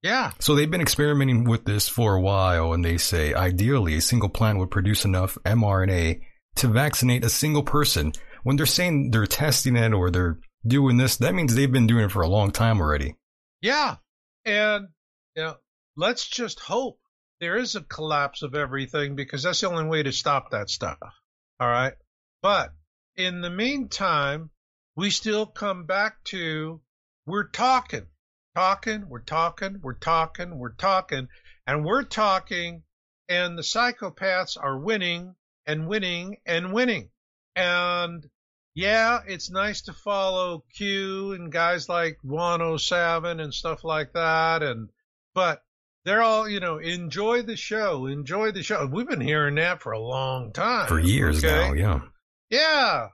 Yeah. So they've been experimenting with this for a while, and they say ideally a single plant would produce enough mRNA to vaccinate a single person. When they're saying they're testing it or they're doing this, that means they've been doing it for a long time already. Yeah. And, you know, let's just hope there is a collapse of everything because that's the only way to stop that stuff. All right. But in the meantime, we still come back to we're talking, talking, we're talking, we're talking, we're talking, and we're talking, and the psychopaths are winning and winning and winning. And yeah, it's nice to follow Q and guys like 107 and stuff like that. And, but they're all, you know, enjoy the show, enjoy the show. We've been hearing that for a long time. For years okay? now, yeah. Yeah.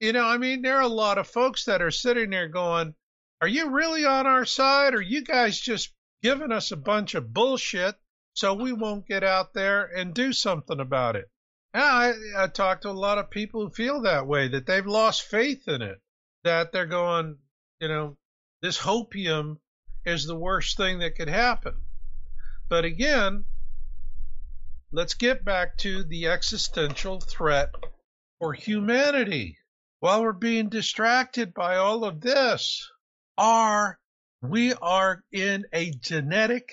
You know, I mean, there are a lot of folks that are sitting there going, are you really on our side? Or are you guys just giving us a bunch of bullshit so we won't get out there and do something about it? Yeah, I, I talk to a lot of people who feel that way, that they've lost faith in it, that they're going, you know, this hopium is the worst thing that could happen. But again, let's get back to the existential threat for humanity. While we're being distracted by all of this, are we are in a genetic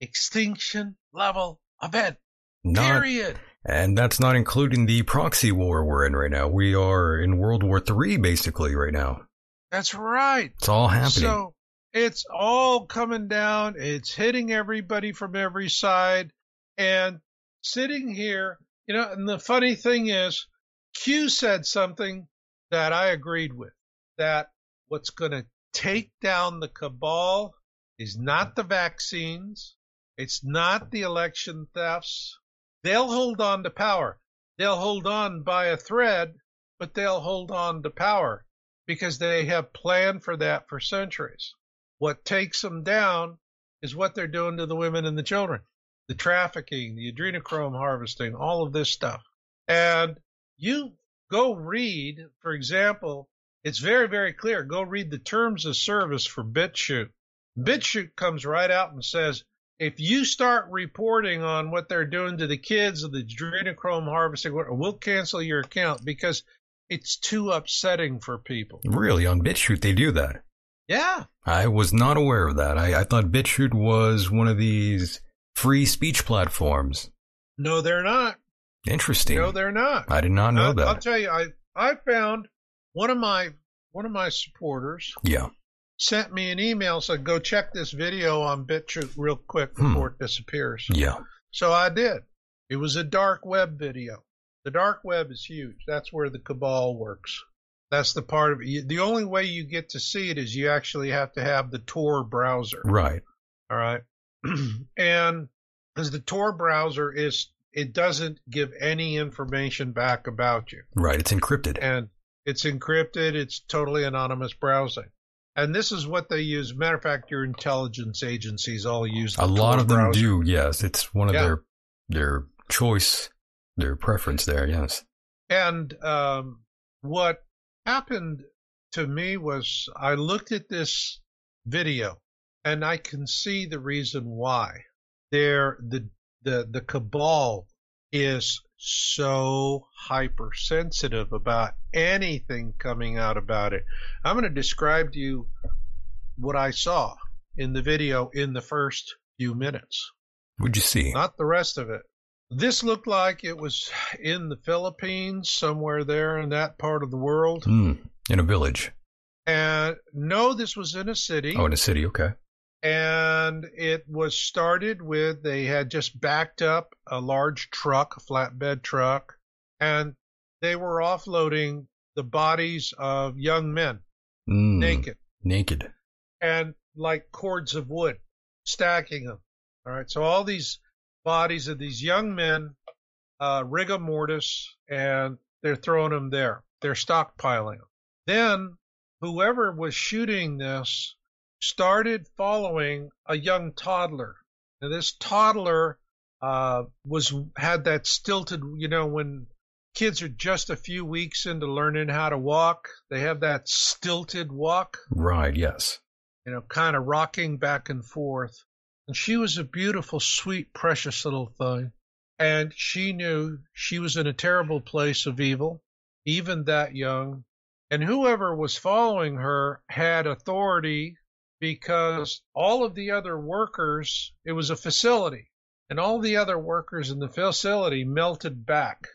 extinction level event. Not, Period. And that's not including the proxy war we're in right now. We are in World War III basically right now. That's right. It's all happening. So it's all coming down. It's hitting everybody from every side. And sitting here, you know, and the funny thing is, Q said something that I agreed with that what's going to take down the cabal is not the vaccines, it's not the election thefts. They'll hold on to power. they'll hold on by a thread, but they'll hold on to power because they have planned for that for centuries. What takes them down is what they're doing to the women and the children, the trafficking, the adrenochrome harvesting, all of this stuff. And you go read, for example, it's very, very clear. Go read the terms of service for BitChute. BitChute comes right out and says, if you start reporting on what they're doing to the kids of the adrenochrome harvesting, we'll cancel your account because it's too upsetting for people. Really, on BitChute they do that. Yeah. I was not aware of that. I, I thought BitChute was one of these free speech platforms. No, they're not. Interesting. No, they're not. I did not know I, that. I'll tell you, I I found one of my one of my supporters yeah. Sent me an email said go check this video on BitChute real quick Hmm. before it disappears. Yeah. So I did. It was a dark web video. The dark web is huge. That's where the cabal works. That's the part of it. The only way you get to see it is you actually have to have the Tor browser. Right. All right. and because the Tor browser is, it doesn't give any information back about you. Right. It's encrypted. And it's encrypted. It's totally anonymous browsing. And this is what they use. Matter of fact, your intelligence agencies all use the A lot of them browser. do. Yes. It's one of Yeah. their their choice, their preference there. Yes. And um, what happened to me was I looked at this video and I can see the reason why. There, the the the cabal is so hypersensitive about anything coming out about it. I'm going to describe to you what I saw in the video in the first few minutes What'd you see? not the rest of it. This looked like it was in the Philippines, somewhere there in that part of the world. Hmm. In a village. And no, this was in a city. Oh, in a city. Okay. And it was started with they had just backed up a large truck, a flatbed truck, and they were offloading the bodies of young men, Mm. naked, Naked. and like cords of wood, stacking them. All right. So all these bodies of these young men, uh, rigor mortis, and they're throwing them there. They're stockpiling them. Then whoever was shooting this started following a young toddler. Now this toddler uh, was had that stilted, you know, when kids are just a few weeks into learning how to walk, they have that stilted walk Right. Yes. you know, kind of rocking back and forth. And she was a beautiful, sweet, precious little thing. And she knew she was in a terrible place of evil, even that young. And whoever was following her had authority because all of the other workers, it was a facility, and all the other workers in the facility melted back.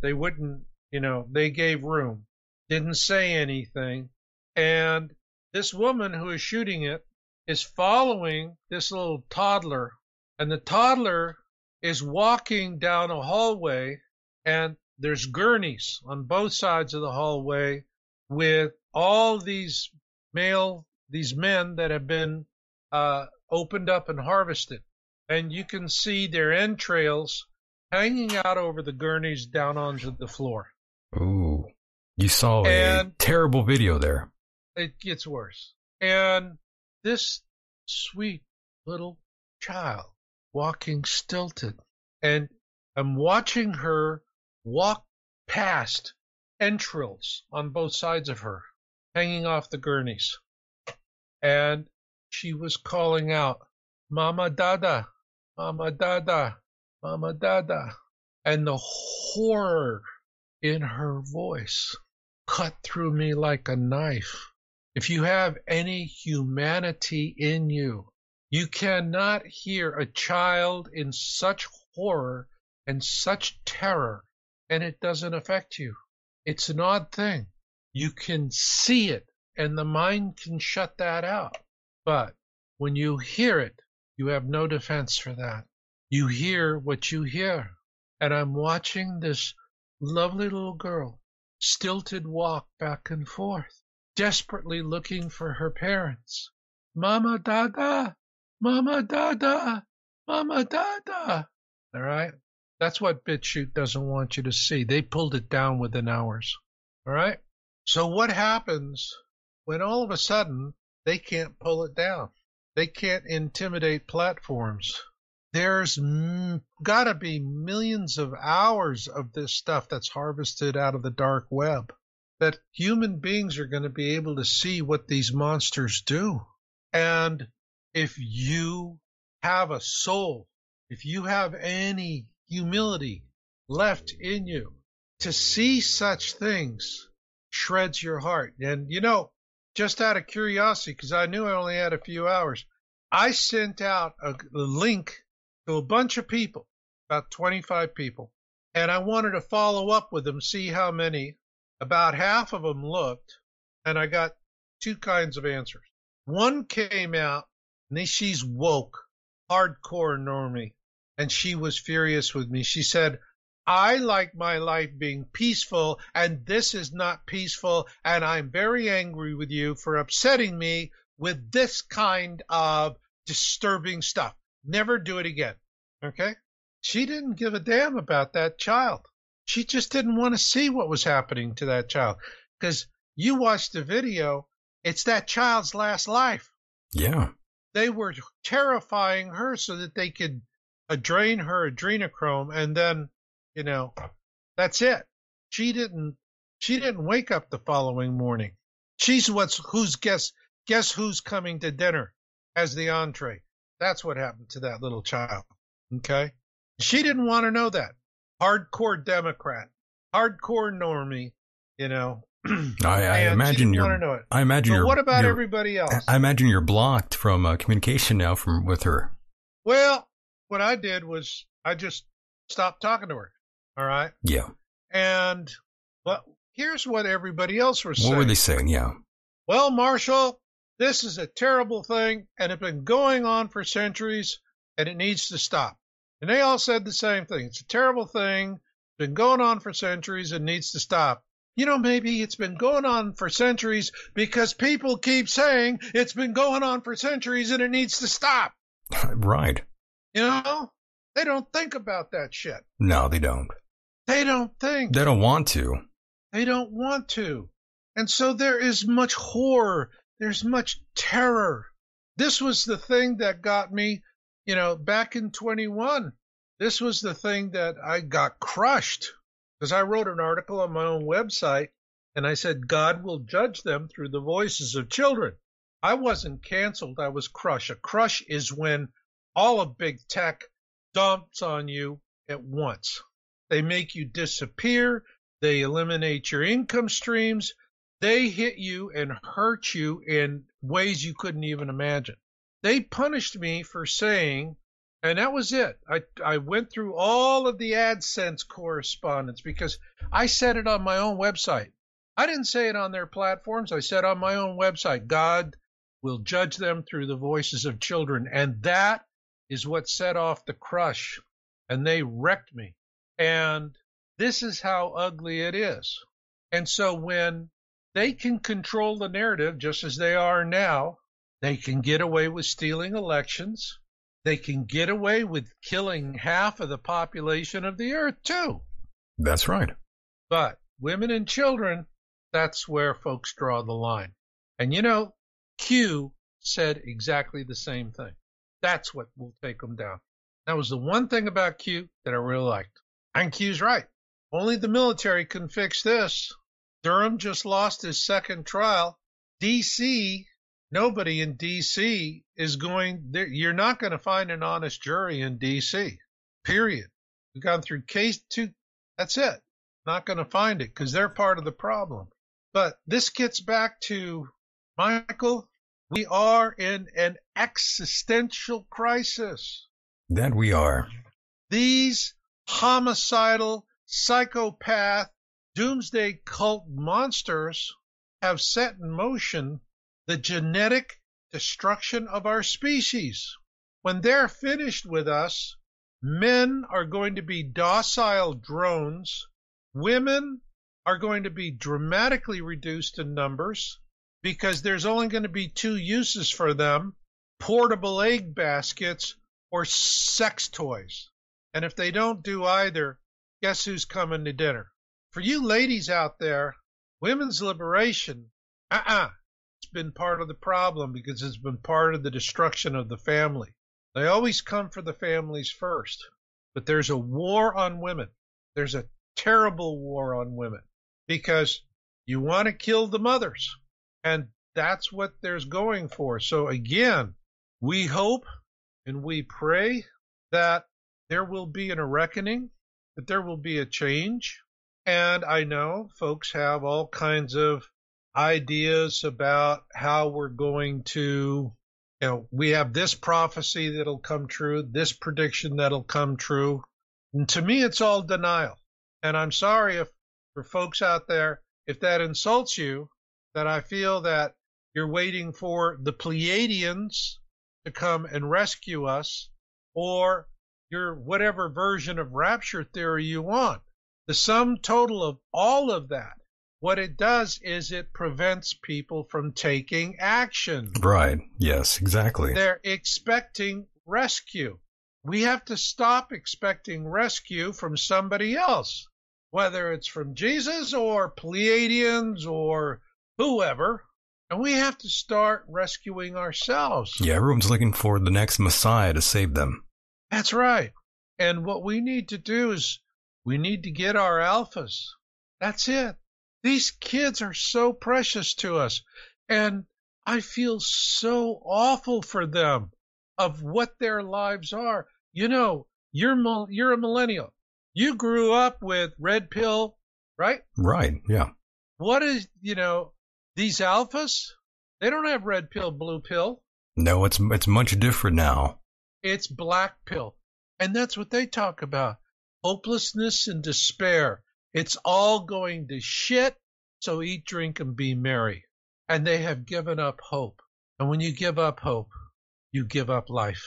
They wouldn't, you know, they gave room, didn't say anything. And this woman who is shooting it is following this little toddler, and the toddler is walking down a hallway, and there's gurneys on both sides of the hallway with all these male, these men that have been uh, opened up and harvested. And you can see their entrails hanging out over the gurneys down onto the floor. Ooh. You saw a terrible video there. it gets worse. And this sweet little child walking stilted, and I'm watching her walk past entrails on both sides of her, hanging off the gurneys. And she was calling out, Mama Dada, Mama Dada, Mama Dada. And the horror in her voice cut through me like a knife. If you have any humanity in you, you cannot hear a child in such horror and such terror, and it doesn't affect you. It's an odd thing. You can see it, and the mind can shut that out. But when you hear it, you have no defense for that. You hear what you hear. And I'm watching this lovely little girl stilted walk back and forth, desperately looking for her parents. Mama Dada, Mama Dada, Mama Dada. All right. That's what BitChute doesn't want you to see. They pulled it down within hours. All right. So what happens when all of a sudden they can't pull it down? They can't intimidate platforms. There's m- got to be millions of hours of this stuff that's harvested out of the dark web that human beings are going to be able to see what these monsters do. And if you have a soul, if you have any humility left in you, to see such things shreds your heart. And you know, just out of curiosity, because I knew I only had a few hours, I sent out a, link to a bunch of people, about 25 people, and I wanted to follow up with them, see how many. About half of them looked, and I got two kinds of answers. One came out, and she's woke, hardcore normie, and she was furious with me. She said, I like my life being peaceful, and this is not peaceful, and I'm very angry with you for upsetting me with this kind of disturbing stuff. Never do it again. Okay? She didn't give a damn about that child. She just didn't want to see what was happening to that child. Because you watched the video, it's that child's last life. Yeah. They were terrifying her so that they could drain her adrenochrome and then, you know, that's it. She didn't she didn't wake up the following morning. She's what's who's guess guess who's coming to dinner as the entree. That's what happened to that little child. Okay. She didn't want to know that. Hardcore Democrat, hardcore normie, you know. I, I imagine you're. I imagine but you're. What about you're, everybody else? I imagine you're blocked from uh, communication now from with her. Well, what I did was I just stopped talking to her. All right. Yeah. And but here's what everybody else was saying. What were they saying? Yeah. Well, Marshall, this is a terrible thing, and it's been going on for centuries, and it needs to stop. And they all said the same thing. It's a terrible thing, It's been going on for centuries, and needs to stop. You know, maybe it's been going on for centuries because people keep saying it's been going on for centuries and it needs to stop. Right. You know, they don't think about that shit. No, they don't. They don't think. They don't want to. They don't want to. And so there is much horror. There's much terror. This was the thing that got me, you know, back in 21. This was the thing that I got crushed because I wrote an article on my own website and I said, God will judge them through the voices of children. I wasn't canceled. I was crushed. A crush is when all of big tech dumps on you at once. They make you disappear. They eliminate your income streams. They hit you and hurt you in ways you couldn't even imagine. They punished me for saying, and that was it. I, I went through all of the AdSense correspondence because I said it on my own website. I didn't say it on their platforms. I said on my own website, God will judge them through the voices of children. And that is what set off the crush. And they wrecked me. And this is how ugly it is. And so when they can control the narrative just as they are now, they can get away with stealing elections. They can get away with killing half of the population of the earth, too. That's right. But women and children, that's where folks draw the line. And you know, Q said exactly the same thing. That's what will take them down. That was the one thing about Q that I really liked. And Q's right. Only the military can fix this. Durham just lost his second trial. DC, nobody in DC is going, you're not going to find an honest jury in DC, period. We've gone through case two. That's it. Not going to find it because they're part of the problem. But this gets back to Michael, we are in an existential crisis. That we are. These homicidal, psychopath, doomsday cult monsters have set in motion the genetic destruction of our species. When they're finished with us, men are going to be docile drones, women are going to be dramatically reduced in numbers because there's only going to be two uses for them portable egg baskets or sex toys. And if they don't do either, guess who's coming to dinner? For you ladies out there, women's liberation, uh uh it's been part of the problem because it's been part of the destruction of the family. They always come for the families first. But there's a war on women. There's a terrible war on women because you want to kill the mothers. And that's what there's going for. So again, we hope and we pray that there will be an, reckoning, that there will be a change. And I know folks have all kinds of ideas about how we're going to, you know, we have this prophecy that'll come true, this prediction that'll come true. And to me, it's all denial. And I'm sorry if for folks out there, if that insults you, that I feel that you're waiting for the Pleiadians to come and rescue us or your whatever version of rapture theory you want. The sum total of all of that, what it does is it prevents people from taking action. Right. Yes, exactly. They're expecting rescue. We have to stop expecting rescue from somebody else, whether it's from Jesus or Pleiadians or whoever. And we have to start rescuing ourselves. Yeah, everyone's looking for the next Messiah to save them. That's right. And what we need to do is we need to get our alphas. That's it. These kids are so precious to us. And I feel so awful for them of what their lives are. You know, you're you're a millennial. You grew up with red pill, right? Right. Yeah. What is, you know, these alphas, they don't have red pill, blue pill. No, it's it's much different now. It's black pill. And that's what they talk about. Hopelessness and despair. It's all going to shit, so eat, drink, and be merry. And they have given up hope. And when you give up hope, you give up life.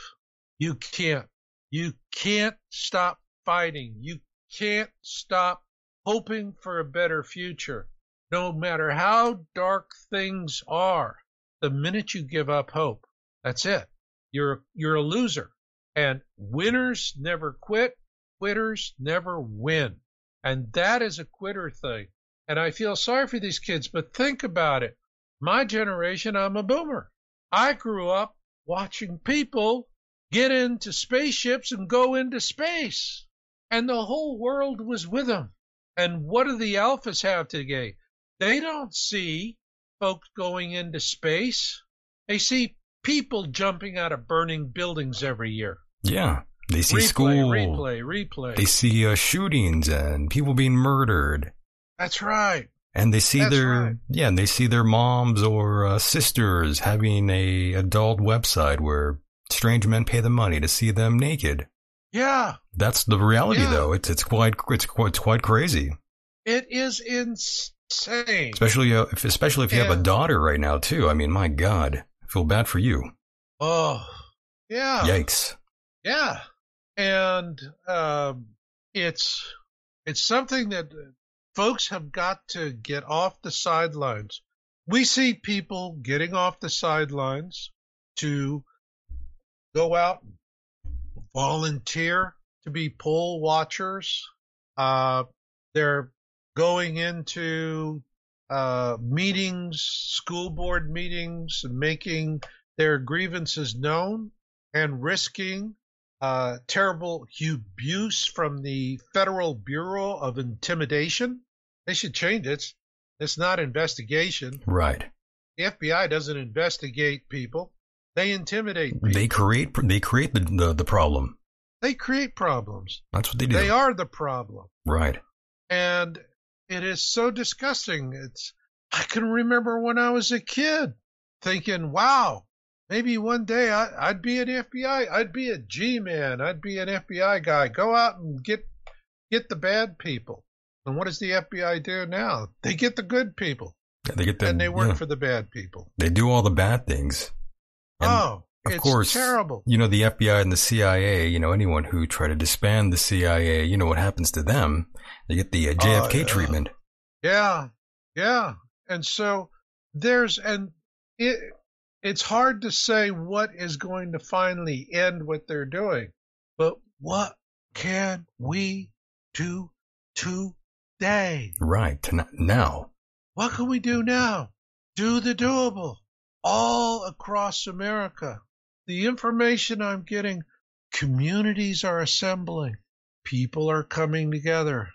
You can't. You can't stop fighting. You can't stop hoping for a better future no matter how dark things are, the minute you give up hope, that's it. You're you're a loser. And winners never quit, quitters never win. And that is a quitter thing. And I feel sorry for these kids, but think about it. My generation, I'm a boomer. I grew up watching people get into spaceships and go into space. And the whole world was with them. And what do the alphas have today? They don't see folks going into space. They see people jumping out of burning buildings every year. Yeah. They see replay, school. Replay, replay. They see uh, shootings and people being murdered. That's right. And they see That's their right. yeah, and they see their moms or uh, sisters having a adult website where strange men pay them money to see them naked. Yeah, That's the reality, Yeah. though. It's it's quite it's quite it's quite crazy. it is insane. Especially uh, if especially if you have a daughter right now too. I mean, my God, feel bad for you. Oh, yeah. Yikes. Yeah, and um, it's it's something that folks have got to get off the sidelines. We see people getting off the sidelines to go out and volunteer to be poll watchers. Uh, they're going into uh, meetings, school board meetings, and making their grievances known and risking uh, terrible abuse from the Federal Bureau of Intimidation. They should change it. It's, it's not investigation. Right. The FBI doesn't investigate people. They intimidate people. They create they create the, the the problem. They create problems. That's what they do. They are the problem. Right. And it is so disgusting. It's I can remember when I was a kid thinking, wow, maybe one day I, I'd be an FBI, I'd be a G man, I'd be an FBI guy. Go out and get get the bad people. And what does the FBI do now? They get the good people Yeah, they get the, and they work yeah. for the bad people. They do all the bad things. And oh, of it's course, terrible. You know, the FBI and the CIA, you know, anyone who try to disband the CIA, you know what happens to them. They get the uh, JFK Oh, yeah. treatment. Yeah, yeah. And so there's and it it's hard to say what is going to finally end what they're doing. But what can we do today? Right. To now. What can we do now? Do the doable all across America. The information I'm getting, communities are assembling, people are coming together.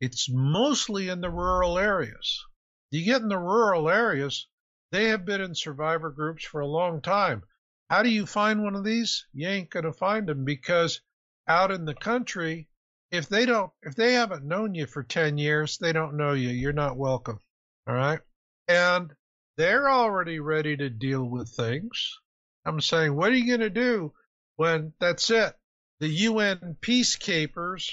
It's mostly in the rural areas. You get in the rural areas, they have been in survivor groups for a long time. How do you find one of these? You ain't going to find them because out in the country, if they don't, if they haven't known you for 10 years, they don't know you. You're not welcome. All right. And they're already ready to deal with things. I'm saying, what are you going to do when that's it? The UN peacekeepers,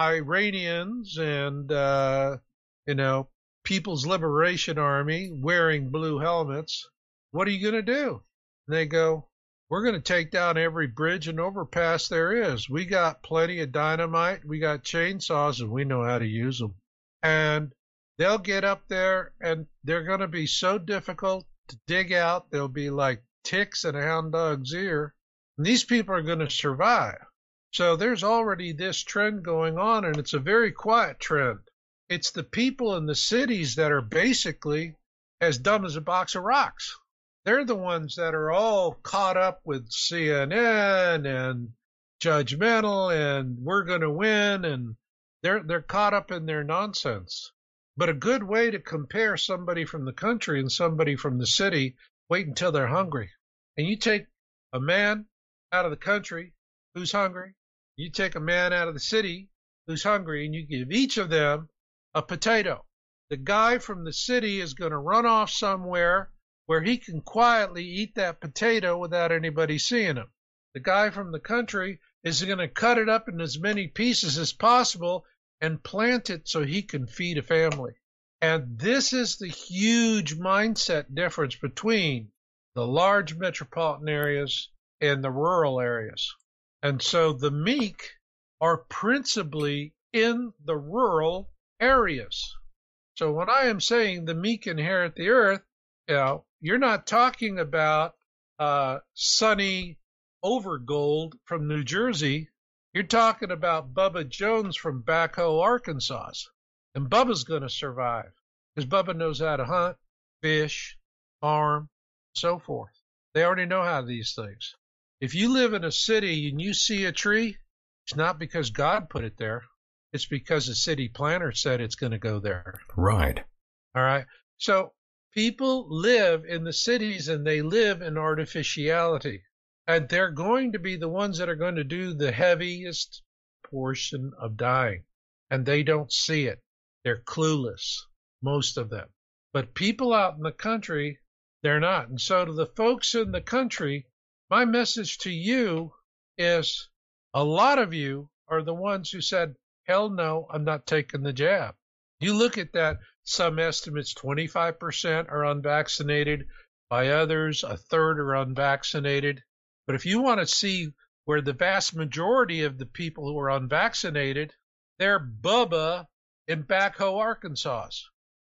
Iranians, and, uh, you know, People's Liberation Army wearing blue helmets. What are you going to do? And they go, we're going to take down every bridge and overpass there is. We got plenty of dynamite. We got chainsaws and we know how to use them. And they'll get up there and they're going to be so difficult to dig out. They'll be like ticks in a hound dog's ear. And these people are going to survive. So there's already this trend going on and it's a very quiet trend. It's the people in the cities that are basically as dumb as a box of rocks they're the ones that are all caught up with CNN and judgmental and we're going to win and they're they're caught up in their nonsense. But a good way to compare somebody from the country and somebody from the city, wait until they're hungry. And you take a man out of the country who's hungry, you take a man out of the city who's hungry, and you give each of them a potato. The guy from the city is going to run off somewhere where he can quietly eat that potato without anybody seeing him. The guy from the country is going to cut it up in as many pieces as possible and plant it so he can feed a family. And this is the huge mindset difference between the large metropolitan areas and the rural areas. And so the meek are principally in the rural areas. So when I am saying the meek inherit the earth, you know, you're not talking about uh, Sonny Overgold from New Jersey. You're talking about Bubba Jones from Backhoe, Arkansas. And Bubba's going to survive because Bubba knows how to hunt, fish, farm, so forth. They already know how these things. If you live in a city and you see a tree, it's not because God put it there. It's because the city planner said it's going to go there. Right. All right. So People live in the cities and they live in artificiality. And they're going to be the ones that are going to do the heaviest portion of dying. And they don't see it. They're clueless, most of them. But people out in the country, they're not. And so to the folks in the country, my message to you is a lot of you are the ones who said, hell no, I'm not taking the jab. You look at that some estimates 25% are unvaccinated. By others, a third are unvaccinated. But if you want to see where the vast majority of the people who are unvaccinated, they're Bubba in Backhoe, Arkansas.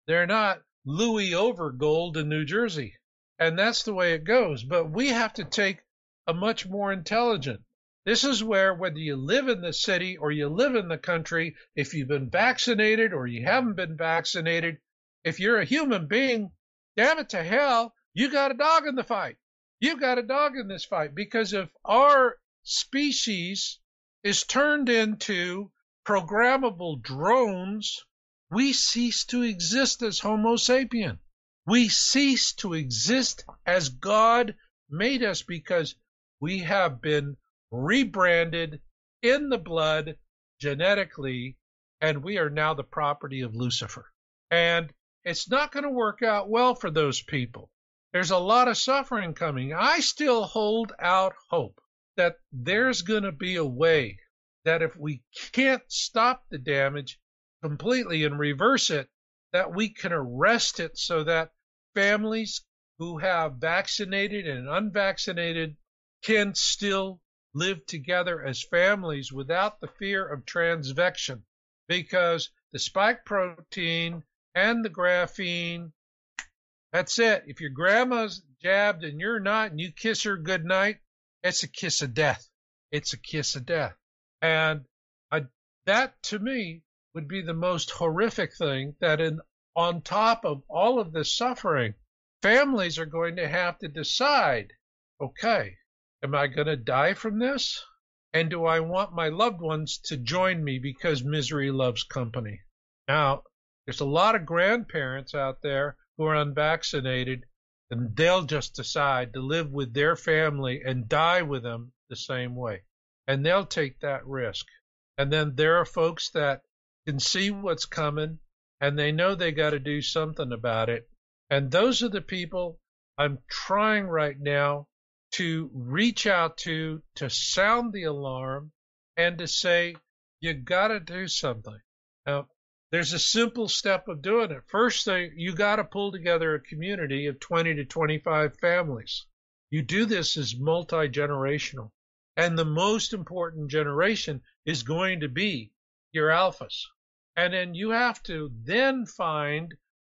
They're not Louis Overgold in New Jersey. And that's the way it goes. But we have to take a much more intelligent, this is where, whether you live in the city or you live in the country, if you've been vaccinated or you haven't been vaccinated, if you're a human being, damn it to hell, you got a dog in the fight. You've got a dog in this fight because if our species is turned into programmable drones, we cease to exist as Homo sapien. We cease to exist as God made us because we have been rebranded in the blood genetically, and we are now the property of Lucifer. And it's not going to work out well for those people. There's a lot of suffering coming. I still hold out hope that there's going to be a way that if we can't stop the damage completely and reverse it, that we can arrest it so that families who have vaccinated and unvaccinated can still live together as families without the fear of transvection. Because the spike protein and the graphene that's it. If your grandma's jabbed and you're not and you kiss her good night it's a kiss of death. It's a kiss of death. And I, that to me would be the most horrific thing that in on top of all of this suffering, families are going to have to decide, okay, am I going to die from this? And do I want my loved ones to join me because misery loves company? Now, there's a lot of grandparents out there who are unvaccinated and they'll just decide to live with their family and die with them the same way. And they'll take that risk. And then there are folks that can see what's coming and they know they got to do something about it. And those are the people I'm trying right now to reach out to, to sound the alarm and to say, you got to do something. Now, there's a simple step of doing it. First thing, you got to pull together a community of 20 to 25 families. You do this as multi generational. And the most important generation is going to be your alphas. And then you have to then find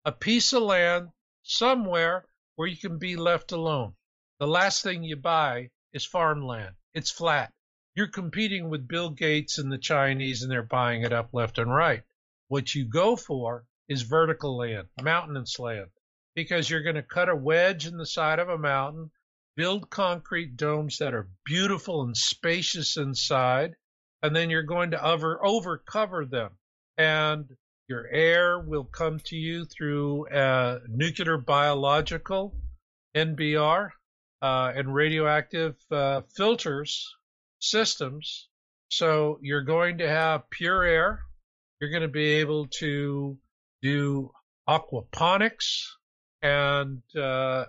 a piece of land somewhere where you can be left alone. The last thing you buy is farmland. It's flat. You're competing with Bill Gates and the Chinese and they're buying it up left and right. What you go for is vertical land, mountainous land, because you're going to cut a wedge in the side of a mountain, build concrete domes that are beautiful and spacious inside, and then you're going to over, over cover them. And your air will come to you through uh, nuclear biological NBR uh, and radioactive uh, filters systems. So you're going to have pure air you're going to be able to do aquaponics and uh,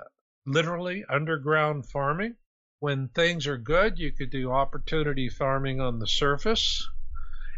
literally underground farming. When things are good, you could do opportunity farming on the surface.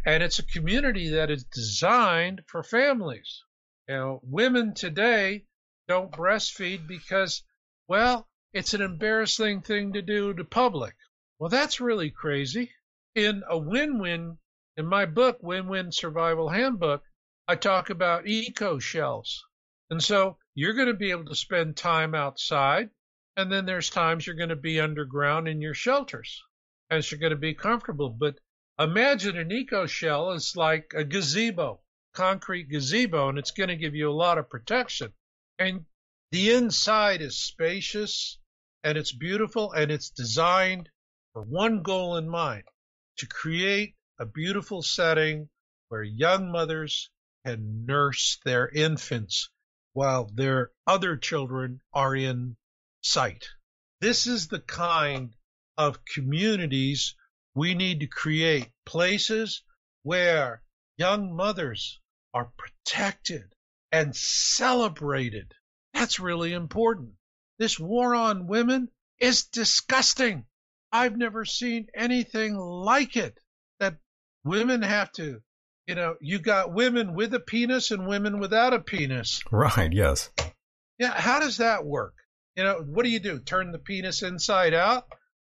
And it's a community that is designed for families. You know, women today don't breastfeed because, well, it's an embarrassing thing to do to public. Well, that's really crazy. In a win-win in my book, Win Win Survival Handbook, I talk about eco shells. And so you're going to be able to spend time outside, and then there's times you're going to be underground in your shelters and you're going to be comfortable. But imagine an eco shell is like a gazebo, concrete gazebo, and it's going to give you a lot of protection. And the inside is spacious and it's beautiful and it's designed for one goal in mind to create a beautiful setting where young mothers can nurse their infants while their other children are in sight. This is the kind of communities we need to create places where young mothers are protected and celebrated. That's really important. This war on women is disgusting. I've never seen anything like it that women have to you know you got women with a penis and women without a penis right yes yeah how does that work you know what do you do turn the penis inside out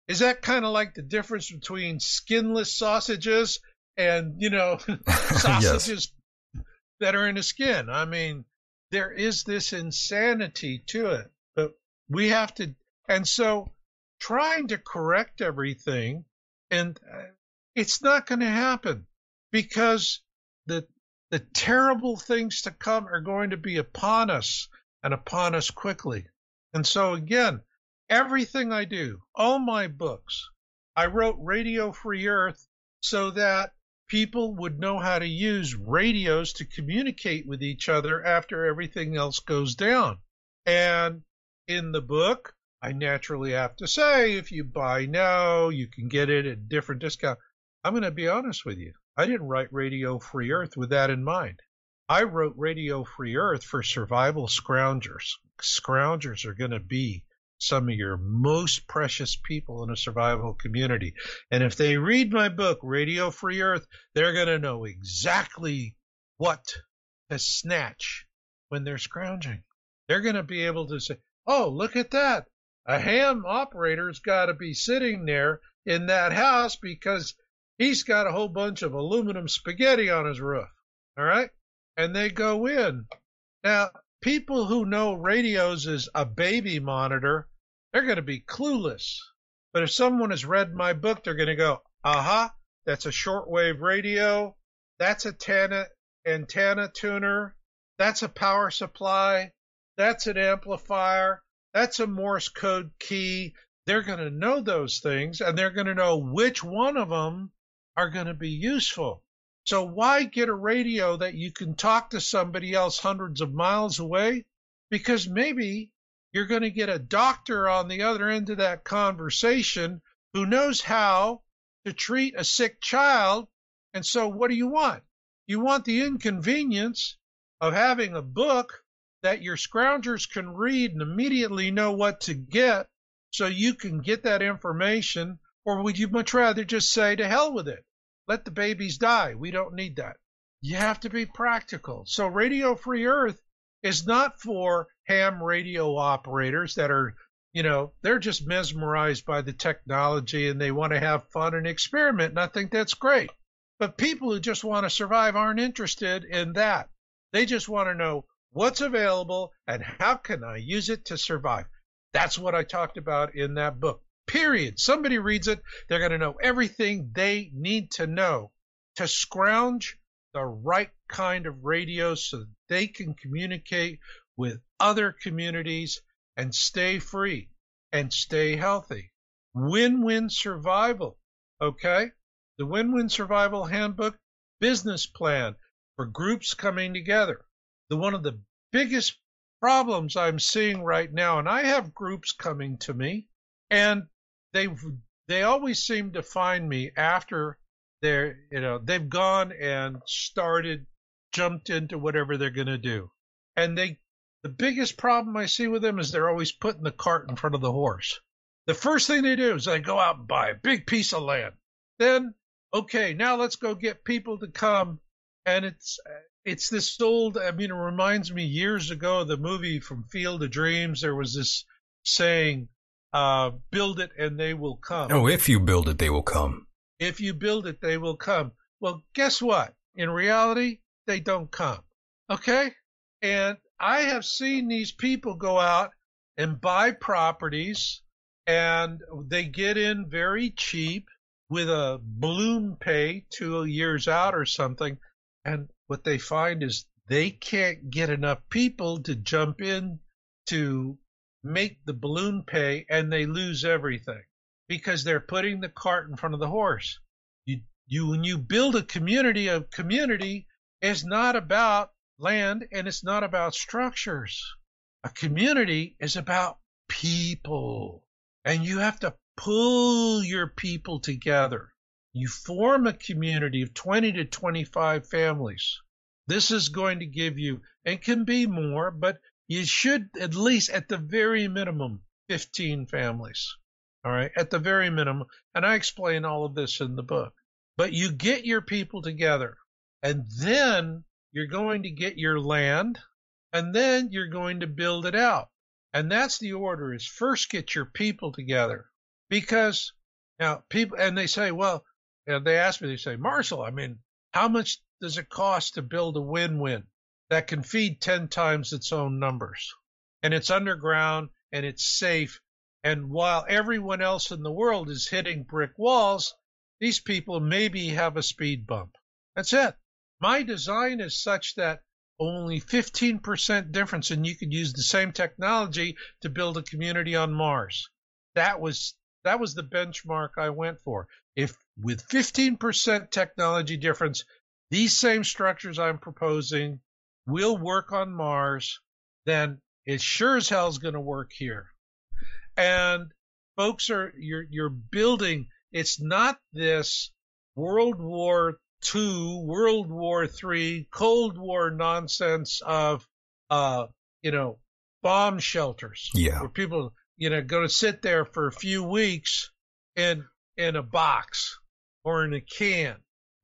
is that kind of like the difference between skinless sausages and you know sausages yes. that are in a skin i mean there is this insanity to it but we have to and so trying to correct everything and uh, it's not going to happen because the the terrible things to come are going to be upon us and upon us quickly. And so again, everything I do, all my books, I wrote Radio Free Earth so that people would know how to use radios to communicate with each other after everything else goes down. And in the book, I naturally have to say if you buy now, you can get it at a different discount. I'm going to be honest with you. I didn't write Radio Free Earth with that in mind. I wrote Radio Free Earth for survival scroungers. Scroungers are going to be some of your most precious people in a survival community. And if they read my book, Radio Free Earth, they're going to know exactly what to snatch when they're scrounging. They're going to be able to say, oh, look at that. A ham operator's got to be sitting there in that house because He's got a whole bunch of aluminum spaghetti on his roof. All right. And they go in. Now, people who know radios as a baby monitor, they're going to be clueless. But if someone has read my book, they're going to go, aha, that's a shortwave radio. That's a antenna, antenna tuner. That's a power supply. That's an amplifier. That's a Morse code key. They're going to know those things and they're going to know which one of them are going to be useful. So why get a radio that you can talk to somebody else hundreds of miles away? Because maybe you're going to get a doctor on the other end of that conversation who knows how to treat a sick child. And so what do you want? You want the inconvenience of having a book that your scroungers can read and immediately know what to get so you can get that information? Or would you much rather just say, to hell with it? Let the babies die. We don't need that. You have to be practical. So Radio Free Earth is not for ham radio operators that are, you know, they're just mesmerized by the technology and they want to have fun and experiment. And I think that's great. But people who just want to survive aren't interested in that. They just want to know what's available and how can I use it to survive. That's what I talked about in that book. Period. Somebody reads it, they're going to know everything they need to know to scrounge the right kind of radio so they can communicate with other communities and stay free and stay healthy. Win win survival. Okay? The Win Win Survival Handbook business plan for groups coming together. The one of the biggest problems I'm seeing right now, and I have groups coming to me, and they they always seem to find me after they're you know they've gone and started jumped into whatever they're going to do. And they the biggest problem i see with them is they're always putting the cart in front of the horse. The first thing they do is they go out and buy a big piece of land. Then okay now let's go get people to come. And it's it's this old i mean it reminds me years ago of the movie from field of dreams. There was this saying uh, build it and they will come. Oh, if you build it, they will come. If you build it, they will come. Well, guess what? In reality, they don't come. Okay? And I have seen these people go out and buy properties and they get in very cheap with a balloon pay two years out or something. And what they find is they can't get enough people to jump in to make the balloon pay and they lose everything because they're putting the cart in front of the horse. You, you, when you build a community, a community is not about land and it's not about structures. A community is about people and you have to pull your people together. You form a community of 20 to 25 families. This is going to give you, and can be more, but you should at least, at the very minimum, 15 families. All right, at the very minimum. And I explain all of this in the book. But you get your people together, and then you're going to get your land, and then you're going to build it out. And that's the order is first get your people together. Because now people, and they say, well, they ask me, they say, Marshall, I mean, how much does it cost to build a win-win? That can feed 10 times its own numbers. And it's underground and it's safe. And while everyone else in the world is hitting brick walls, these people maybe have a speed bump. That's it. My design is such that only 15% difference and you could use the same technology to build a community on Mars. That was that was the benchmark I went for. If with 15% technology difference, these same structures I'm proposing will work on Mars, then it sure as hell is going to work here. And folks are you're you're building. It's not this World War II, World War III, Cold War nonsense of uh you know bomb shelters. Yeah. Where people you know going to sit there for a few weeks in in a box or in a can.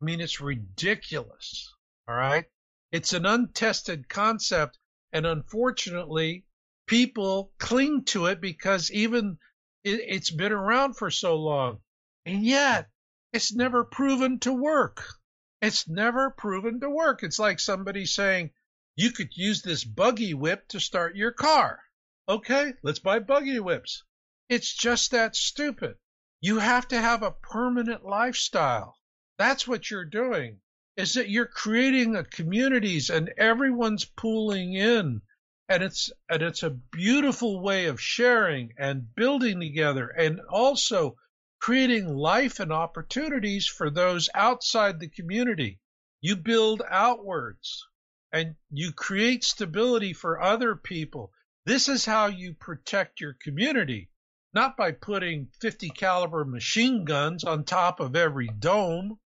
I mean, it's ridiculous. All right. It's an untested concept, and unfortunately, people cling to it because even it, has been around for so long. And yet, it's never proven to work. It's never proven to work. It's like somebody saying, you could use this buggy whip to start your car. Okay, let's buy buggy whips. It's just that stupid. You have to have a permanent lifestyle. That's what you're doing. Is that you're creating a communities and everyone's pooling in. And it's and it's a beautiful way of sharing and building together and also creating life and opportunities for those outside the community. You build outwards and you create stability for other people. This is how you protect your community not by putting 50 caliber machine guns on top of every dome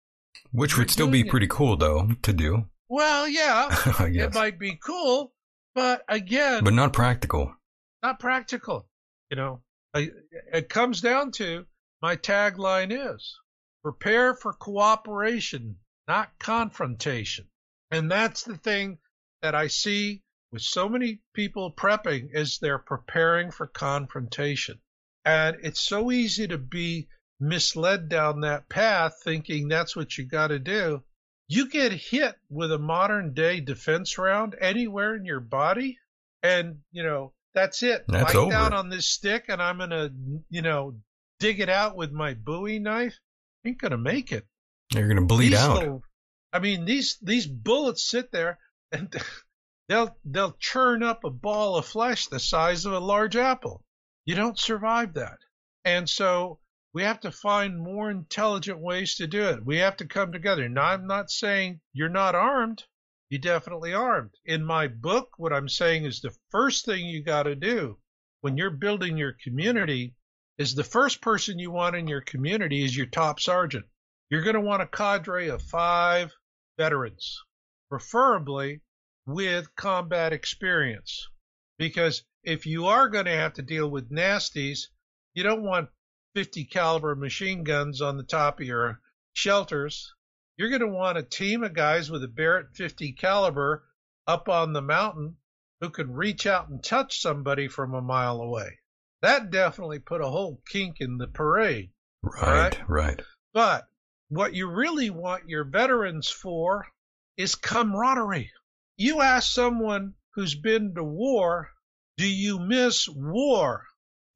which would still be doing it. pretty cool though to do well yeah guess. it might be cool but again but not practical not practical. You know, I, it comes down to my tagline is prepare for cooperation, not confrontation. And that's the thing that I see with so many people prepping is they're preparing for confrontation. And it's so easy to be misled down that path thinking that's what you got to do. You get hit with a modern day defense round anywhere in your body and, you know, that's it. That's Bite over. down on this stick and I'm going to, you know, dig it out with my Bowie knife. Ain't going to make it. you're gonna bleed These out little- I mean, these these bullets sit there and they'll they'll churn up a ball of flesh the size of a large apple. You don't survive that. And so we have to find more intelligent ways to do it. We have to come together. Now, I'm not saying you're not armed. You're definitely armed. In my book, what I'm saying is the first thing you got to do when you're building your community is the first person you want in your community is your top sergeant. You're going to want a cadre of five veterans, preferably with combat experience. Because if you are going to have to deal with nasties, you don't want 50 caliber machine guns on the top of your shelters. You're going to want a team of guys with a Barrett 50 caliber up on the mountain who can reach out and touch somebody from a mile away. That definitely put a whole kink in the parade. right right But what you really want your veterans for is camaraderie. You ask someone who's been to war, do you miss war?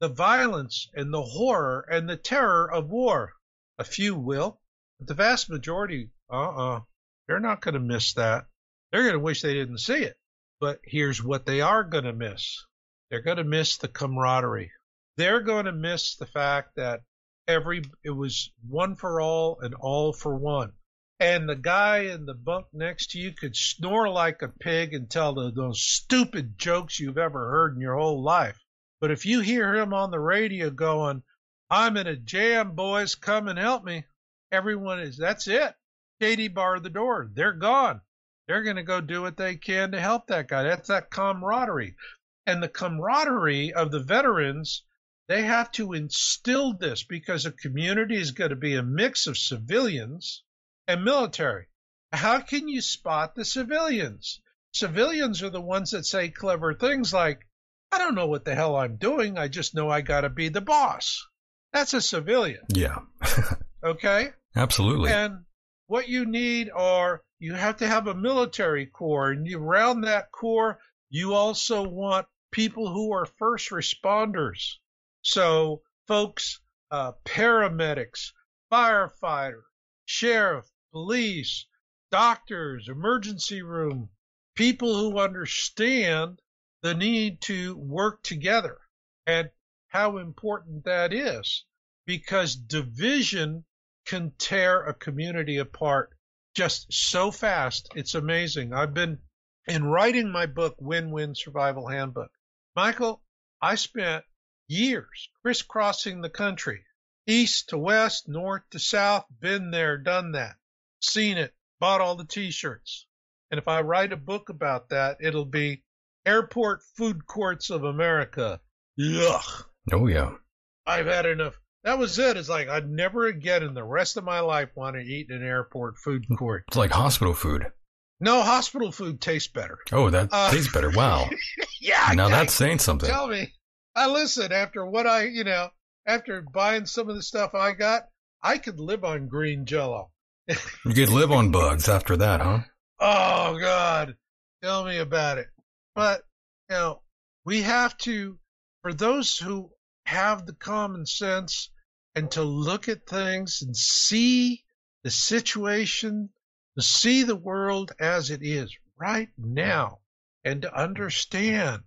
The violence and the horror and the terror of war. A few will, but the vast majority, uh-uh, they're not going to miss that. They're going to wish they didn't see it. But here's what they are going to miss. They're going to miss the camaraderie. They're going to miss the fact that every it was one for all and all for one. And the guy in the bunk next to you could snore like a pig and tell the, those stupid jokes you've ever heard in your whole life. But if you hear him on the radio going, I'm in a jam, boys, come and help me, everyone is, that's it. Katie barred the door. They're gone. They're going to go do what they can to help that guy. That's that camaraderie. And the camaraderie of the veterans they have to instill this because a community is going to be a mix of civilians and military. How can you spot the civilians? Civilians are the ones that say clever things like, I don't know what the hell I'm doing. I just know I got to be the boss. That's a civilian. yeah Okay. absolutely And what you need are you have to have a military corps, and you, around that corps, you also want people who are first responders. So, folks, uh, paramedics, firefighter, sheriff, police, doctors, emergency room, people who understand the need to work together and how important that is because division can tear a community apart just so fast. It's amazing. I've been in writing my book, Win Win Survival Handbook. Michael, I spent years crisscrossing the country, east to west, north to south, been there, done that, seen it, bought all the t shirts. And if I write a book about that, it'll be Airport Food Courts of America. Yuck. oh yeah I've had enough. That was it. It's like I'd never again in the rest of my life want to eat in an airport food court. it's like hospital food No, hospital food tastes better. oh that Uh, tastes better wow Yeah, now I- that's saying something tell me. I listen after what I, you know, after buying some of the stuff I got, I could live on green jello. you could live on bugs after that huh Oh God, tell me about it. But you know, we have to, for those who have the common sense and to look at things and see the situation to see the world as it is right now and to understand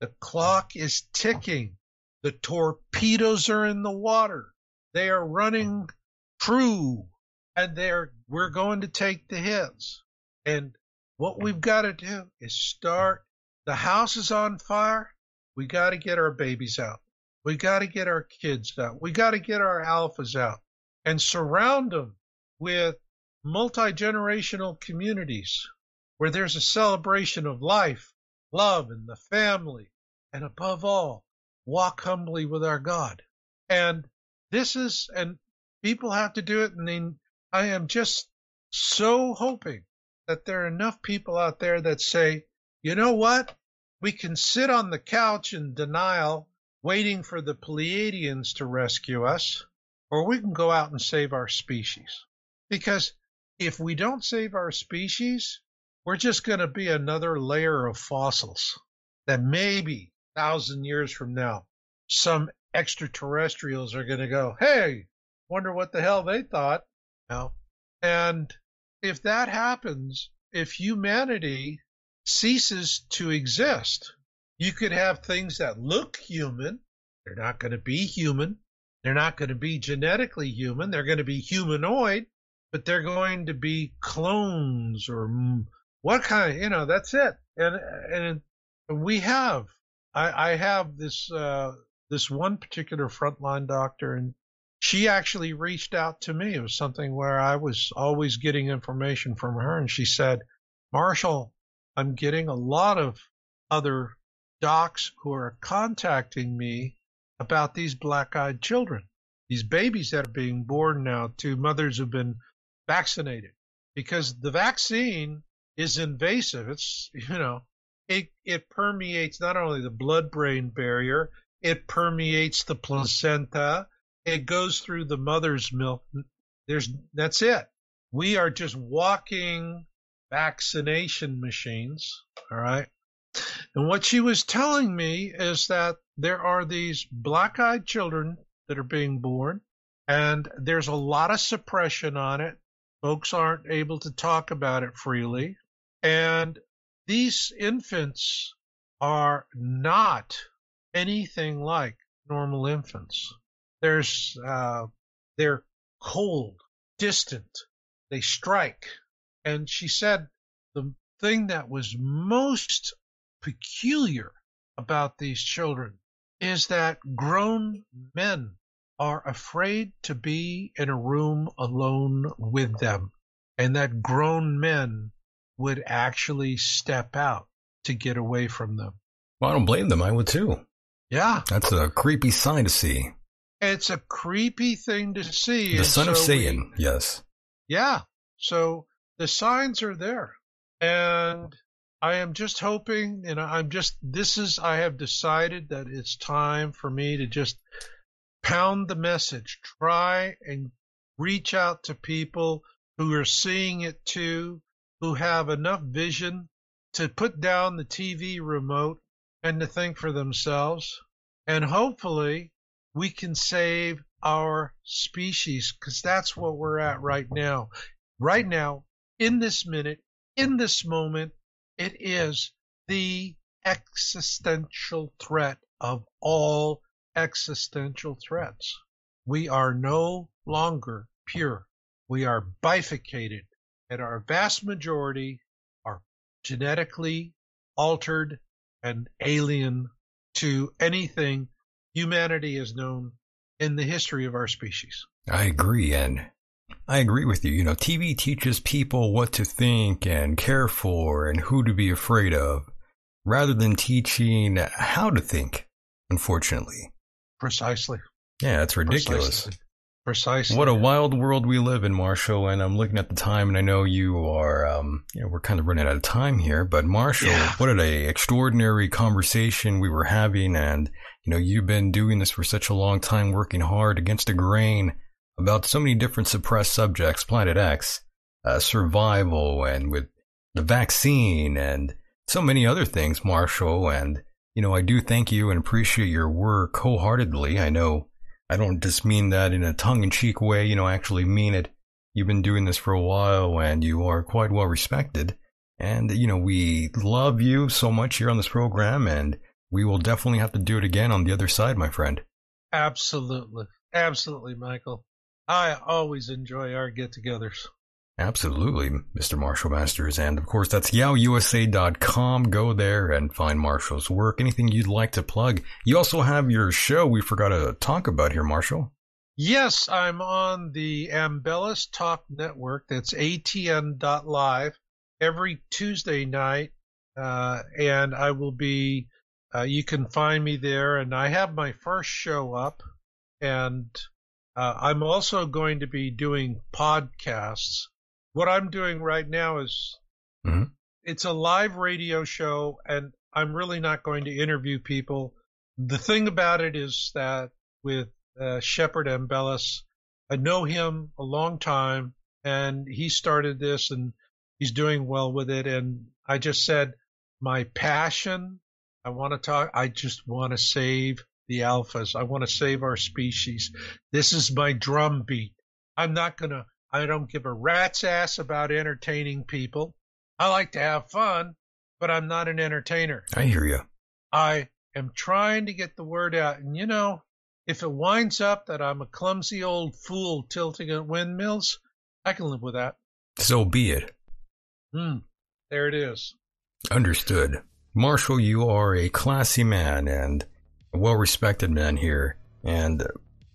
the clock is ticking. The torpedoes are in the water. They are running true and they're, we're going to take the hits. And what we've got to do is start. The house is on fire. We got to get our babies out. We got to get our kids out. We got to get our alphas out and surround them with multi generational communities where there's a celebration of life, love, and the family, and above all, walk humbly with our God. And this is, and people have to do it. And then I am just so hoping that there are enough people out there that say, you know what? We can sit on the couch in denial, waiting for the Pleiadians to rescue us, or we can go out and save our species. Because if we don't save our species, we're just going to be another layer of fossils that maybe thousand years from now, some extraterrestrials are going to go, Hey, wonder what the hell they thought. You And if that happens, if humanity ceases to exist, you could have things that look human. They're not going to be human. They're not going to be genetically human. They're going to be humanoid, but they're going to be clones or what kind you know, that's it. And, and we have, I, I have this, uh, this one particular frontline doctor and she actually reached out to me. It was something where I was always getting information from her and she said, Marshall, I'm getting a lot of other docs who are contacting me about these black eyed children, these babies that are being born now to mothers who've been vaccinated because the vaccine is invasive. It's, you know, it, it permeates not only the blood brain barrier, it permeates the placenta, it goes through the mother's milk. There's, that's it. We are just walking vaccination machines. All right. And what she was telling me is that there are these black eyed children that are being born, and there's a lot of suppression on it. Folks aren't able to talk about it freely. And these infants are not anything like normal infants. There's, uh, they're cold, distant, they strike. And she said the thing that was most peculiar about these children is that grown men are afraid to be in a room alone with them, and that grown men would actually step out to get away from them. Well, I don't blame them. I would too. Yeah. That's a creepy sign to see. It's a creepy thing to see. The son so of Satan, we, yes. Yeah. So the signs are there. And I am just hoping, and I'm just, this is, I have decided that it's time for me to just pound the message. Try and reach out to people who are seeing it too, who have enough vision to put down the TV remote and to think for themselves. And hopefully we can save our species because that's what we're at right now. Right now, in this minute, in this moment, it is the existential threat of all existential threats. We are no longer pure. We are bifurcated and our vast majority are genetically altered and alien to anything humanity has known in the history of our species. I agree. And I agree with you. You know, TV teaches people what to think and care for and who to be afraid of rather than teaching how to think, unfortunately. Precisely. Yeah, it's ridiculous. Precisely. Precisely. What a wild world we live in, Marshall. And I'm looking at the time, and I know you are. Um, you know, we're kind of running out of time here, but Marshall, yeah. what an extraordinary conversation we were having, and you know, you've been doing this for such a long time, working hard against the grain about so many different suppressed subjects, Planet X, uh, survival, and with the vaccine, and so many other things, Marshall. And you know, I do thank you and appreciate your work wholeheartedly. I know I don't just mean that in a tongue in cheek way, you know, I actually mean it You've been doing this for a while and you are quite well respected. And, you know, we love you so much here on this program and we will definitely have to do it again on the other side, my friend. Absolutely. Absolutely, Michael. I always enjoy our get togethers. Absolutely, Mr. Marshall Masters. And of course, that's yowusa.com. Go there and find Marshall's work. Anything you'd like to plug. You also have your show we forgot to talk about here, Marshall. Yes, I'm on the Ambellas Talk Network. That's atn.live every Tuesday night. Uh, and I will be, uh, you can find me there. And I have my first show up. And uh, I'm also going to be doing podcasts what I'm doing right now is mm-hmm. it's a live radio show, and I'm really not going to interview people. The thing about it is that with uh, Shepard Ambellas, I know him a long time, and he started this, and he's doing well with it. And I just said, my passion, I want to talk, I just want to save the alphas. I want to save our species. This is my drum beat. I'm not going to I don't give a rat's ass about entertaining people. I like to have fun, but I'm not an entertainer. I hear you. I am trying to get the word out. And you know, if it winds up that I'm a clumsy old fool tilting at windmills, I can live with that. So be it. Hmm. There it is. Understood. Marshall, you are a classy man and well respected man here. And uh,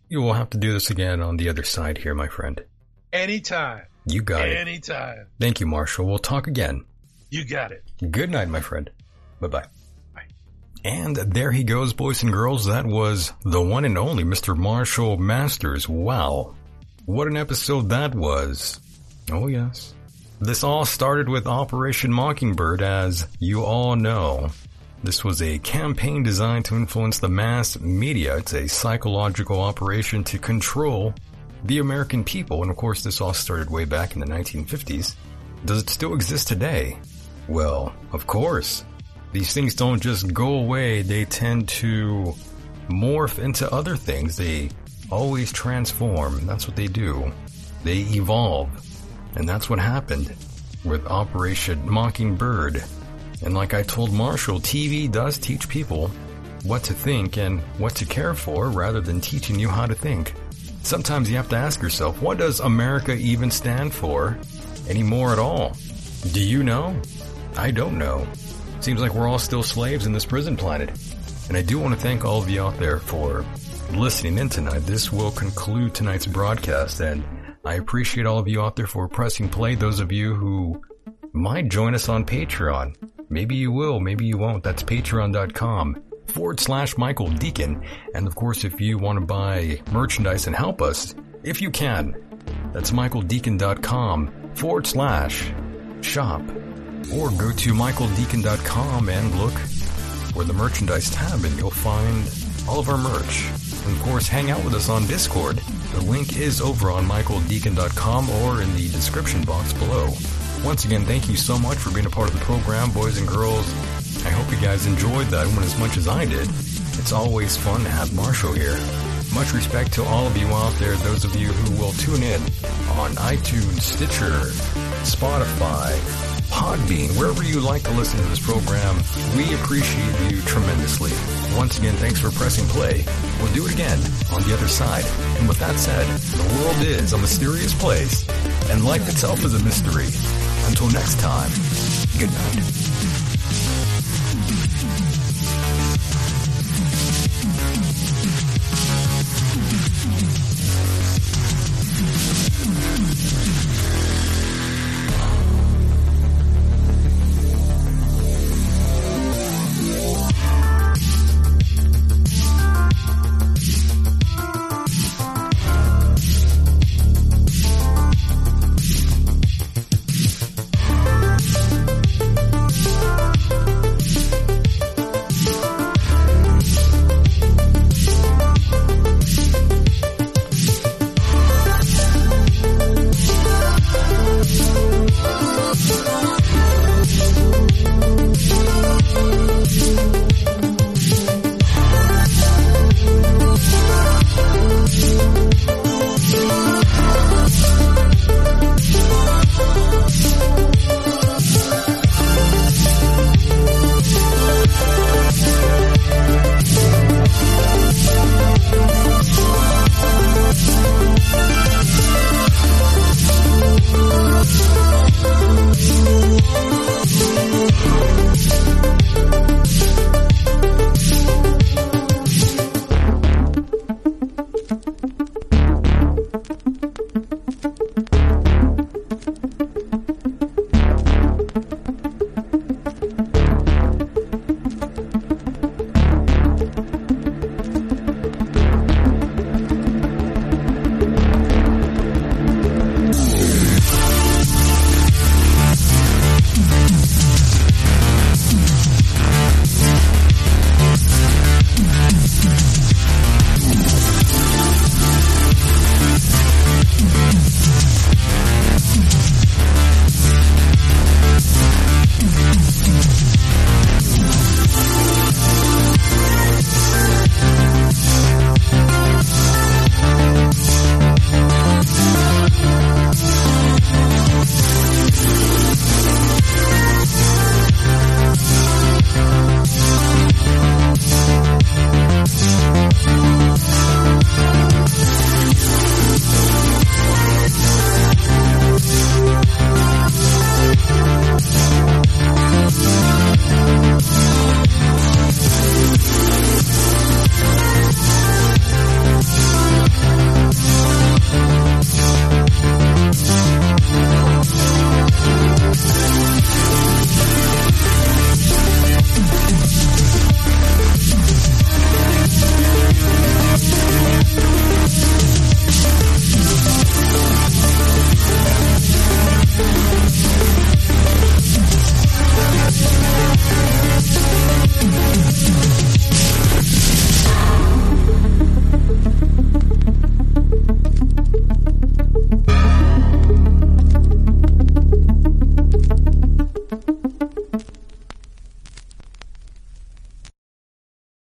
you will have to do this again on the other side here, my friend. Anytime. You got Anytime. it. Anytime. Thank you, Marshall. We'll talk again. You got it. Good night, my friend. Bye-bye. Bye. And there he goes, boys and girls. That was the one and only Mr. Marshall Masters. Wow. What an episode that was. Oh, yes. This all started with Operation Mockingbird, as you all know. This was a campaign designed to influence the mass media. It's a psychological operation to control the American people, and of course this all started way back in the 1950s, does it still exist today? Well, of course. These things don't just go away, they tend to morph into other things. They always transform. That's what they do. They evolve. And that's what happened with Operation Mockingbird. And like I told Marshall, TV does teach people what to think and what to care for rather than teaching you how to think. Sometimes you have to ask yourself, what does America even stand for anymore at all? Do you know? I don't know. Seems like we're all still slaves in this prison planet. And I do want to thank all of you out there for listening in tonight. This will conclude tonight's broadcast, and I appreciate all of you out there for pressing play. Those of you who might join us on Patreon. Maybe you will, maybe you won't. That's patreon.com forward slash Michael Decon. And of course, if you want to buy merchandise and help us, if you can, that's michaeldecon.com forward slash shop. Or go to michaeldecon.com and look for the merchandise tab and you'll find all of our merch. And of course, hang out with us on Discord. The link is over on michaeldecon.com or in the description box below. Once again, thank you so much for being a part of the program, boys and girls. I hope you guys enjoyed that one as much as I did. It's always fun to have Marshall here. Much respect to all of you out there, those of you who will tune in on iTunes, Stitcher, Spotify, Podbean, wherever you like to listen to this program. We appreciate you tremendously. Once again, thanks for pressing play. We'll do it again on the other side. And with that said, the world is a mysterious place, and life itself is a mystery. Until next time, good night.